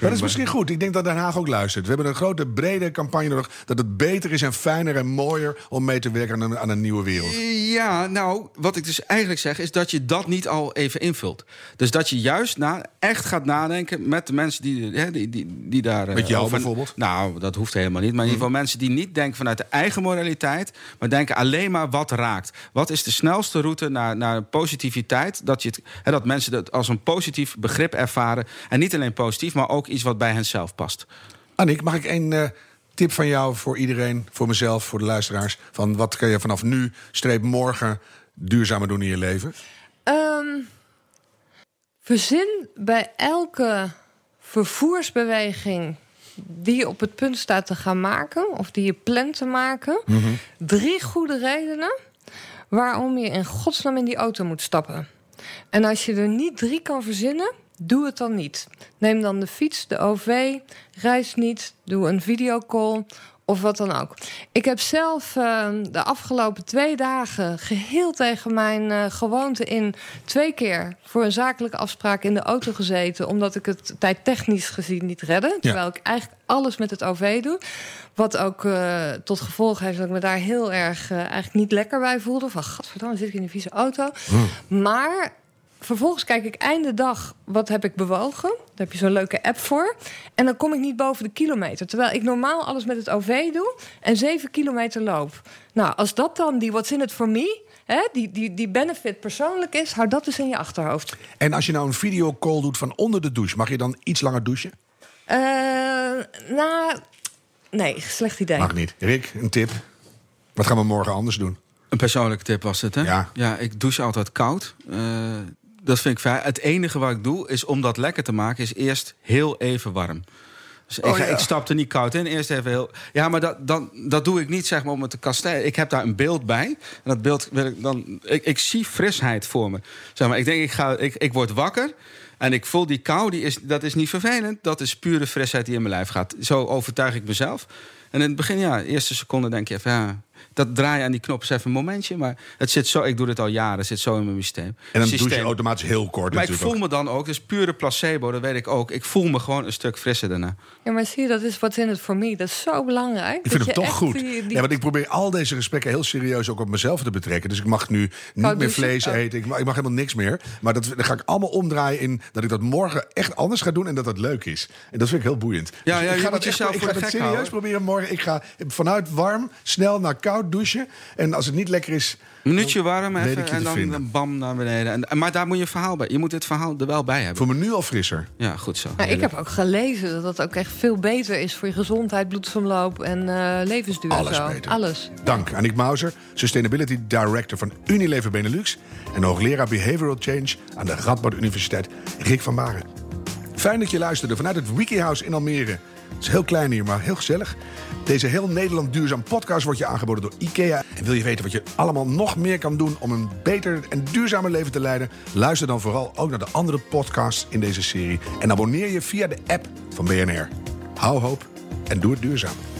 Maar dat is misschien goed. Ik denk dat Den Haag ook luistert. We hebben een grote, brede campagne nodig. Dat het beter is en fijner en mooier om mee te werken aan een, aan een nieuwe wereld. Ja, nou, wat ik dus eigenlijk zeg, is dat je dat niet al even invult. Dus dat je juist na, echt gaat nadenken met de mensen die, hè, die, die, die daar. eh, Met jou over- bijvoorbeeld? Nou, dat hoeft helemaal niet. Maar in ieder geval mensen die niet denken vanuit de eigen moraliteit, maar denken alleen maar wat raakt. Wat is de snelste route naar, naar positiviteit? Dat, je het, hè, dat mensen dat als een positief begrip ervaren. En niet alleen positief, maar ook iets wat bij hen zelf past. Annick, mag ik één eh, tip van jou voor iedereen, voor mezelf, voor de luisteraars? Van wat kan je vanaf nu, streep morgen, duurzamer doen in je leven? Ehm, verzin bij elke vervoersbeweging die je op het punt staat te gaan maken, of die je plant te maken, drie goede redenen waarom je in godsnaam in die auto moet stappen. En als je er niet drie kan verzinnen, doe het dan niet. Neem dan de fiets, de OV, reis niet, doe een videocall of wat dan ook. Ik heb zelf eh, de afgelopen twee dagen geheel tegen mijn eh, gewoonte in twee keer voor een zakelijke afspraak in de auto gezeten, omdat ik het tijdtechnisch gezien niet redde. Terwijl ik eigenlijk alles met het OV doe. Wat ook eh, tot gevolg heeft dat ik me daar heel erg eh, eigenlijk niet lekker bij voelde. Van gadverdamme, zit ik in een vieze auto. Maar vervolgens kijk ik einde dag, wat heb ik bewogen? Daar heb je zo'n leuke app voor. En dan kom ik niet boven de kilometer. Terwijl ik normaal alles met het OV doe en 7 kilometer loop. Nou, als dat dan die what's in it for me... Hè, die, die, die benefit persoonlijk is, hou dat dus in je achterhoofd. En als je nou een videocall doet van onder de douche, mag je dan iets langer douchen? Eh nou, nee, slecht idee. Mag niet. Rick, een tip. Wat gaan we morgen anders doen? Een persoonlijke tip was het, hè? Ja. ja ik douche altijd koud. Eh, dat vind ik fijn. Het enige wat ik doe, is om dat lekker te maken... is eerst heel even warm. Dus ik, Oh, ga- ja. ik stap er niet koud in. Eerst even heel... Ja, maar dat, dan, dat doe ik niet zeg maar om het te kastijden. Ik heb daar een beeld bij. En dat beeld wil ik dan... Ik, ik zie frisheid voor me. Zeg maar, ik denk, ik, ga, ik, ik word wakker... En ik voel die kou, die is, dat is niet vervelend. Dat is pure frisheid die in mijn lijf gaat. Zo overtuig ik mezelf. En in het begin, ja, eerste seconde denk je even... Ja, dat draaien aan die knop is even een momentje. Maar het zit zo, ik doe dit al jaren, het zit zo in mijn systeem. En dan systeem. douche je automatisch heel kort Maar ik voel me dan ook, dus pure placebo, dat weet ik ook. Ik voel me gewoon een stuk frisser daarna. Ja, maar zie je, dat is what's in it for me. Dat is zo belangrijk. Ik vind dat het je toch echt goed. die- die- Ja, want ik probeer al deze gesprekken heel serieus ook op mezelf te betrekken. Dus ik mag nu niet meer vlees Oh. eten. Ik mag, ik mag helemaal niks meer. Maar dat, dat ga ik allemaal omdraaien in dat ik dat morgen echt anders ga doen en dat dat leuk is. En dat vind ik heel boeiend. Dus Ja, ja, ik je ga dat echt- jezelf ik voor ga de dat gek serieus houden. proberen morgen. Ik ga vanuit warm snel naar koud douchen. En als het niet lekker is, Een minuutje warm even en dan vinden. bam naar beneden. En, maar daar moet je verhaal bij. Je moet dit verhaal er wel bij hebben. voel me nu al frisser. Ja, goed zo. Nou, ik heb ook gelezen dat dat ook echt veel beter is voor je gezondheid, bloedsomloop en eh, levensduur. en Alles zo. beter. Alles. Dank Annick Mauser, Sustainability Director van Unilever Benelux... en hoogleraar Behavioral Change aan de Radboud Universiteit, Rick van Baren. Fijn dat je luisterde vanuit het Wikihouse in Almere. Het is heel klein hier, maar heel gezellig. Deze heel Nederland duurzaam podcast wordt je aangeboden door IKEA. En wil je weten wat je allemaal nog meer kan doen om een beter en duurzamer leven te leiden? Luister dan vooral ook naar de andere podcasts in deze serie. En abonneer je via de app van BNR. Hou hoop en doe het duurzaam.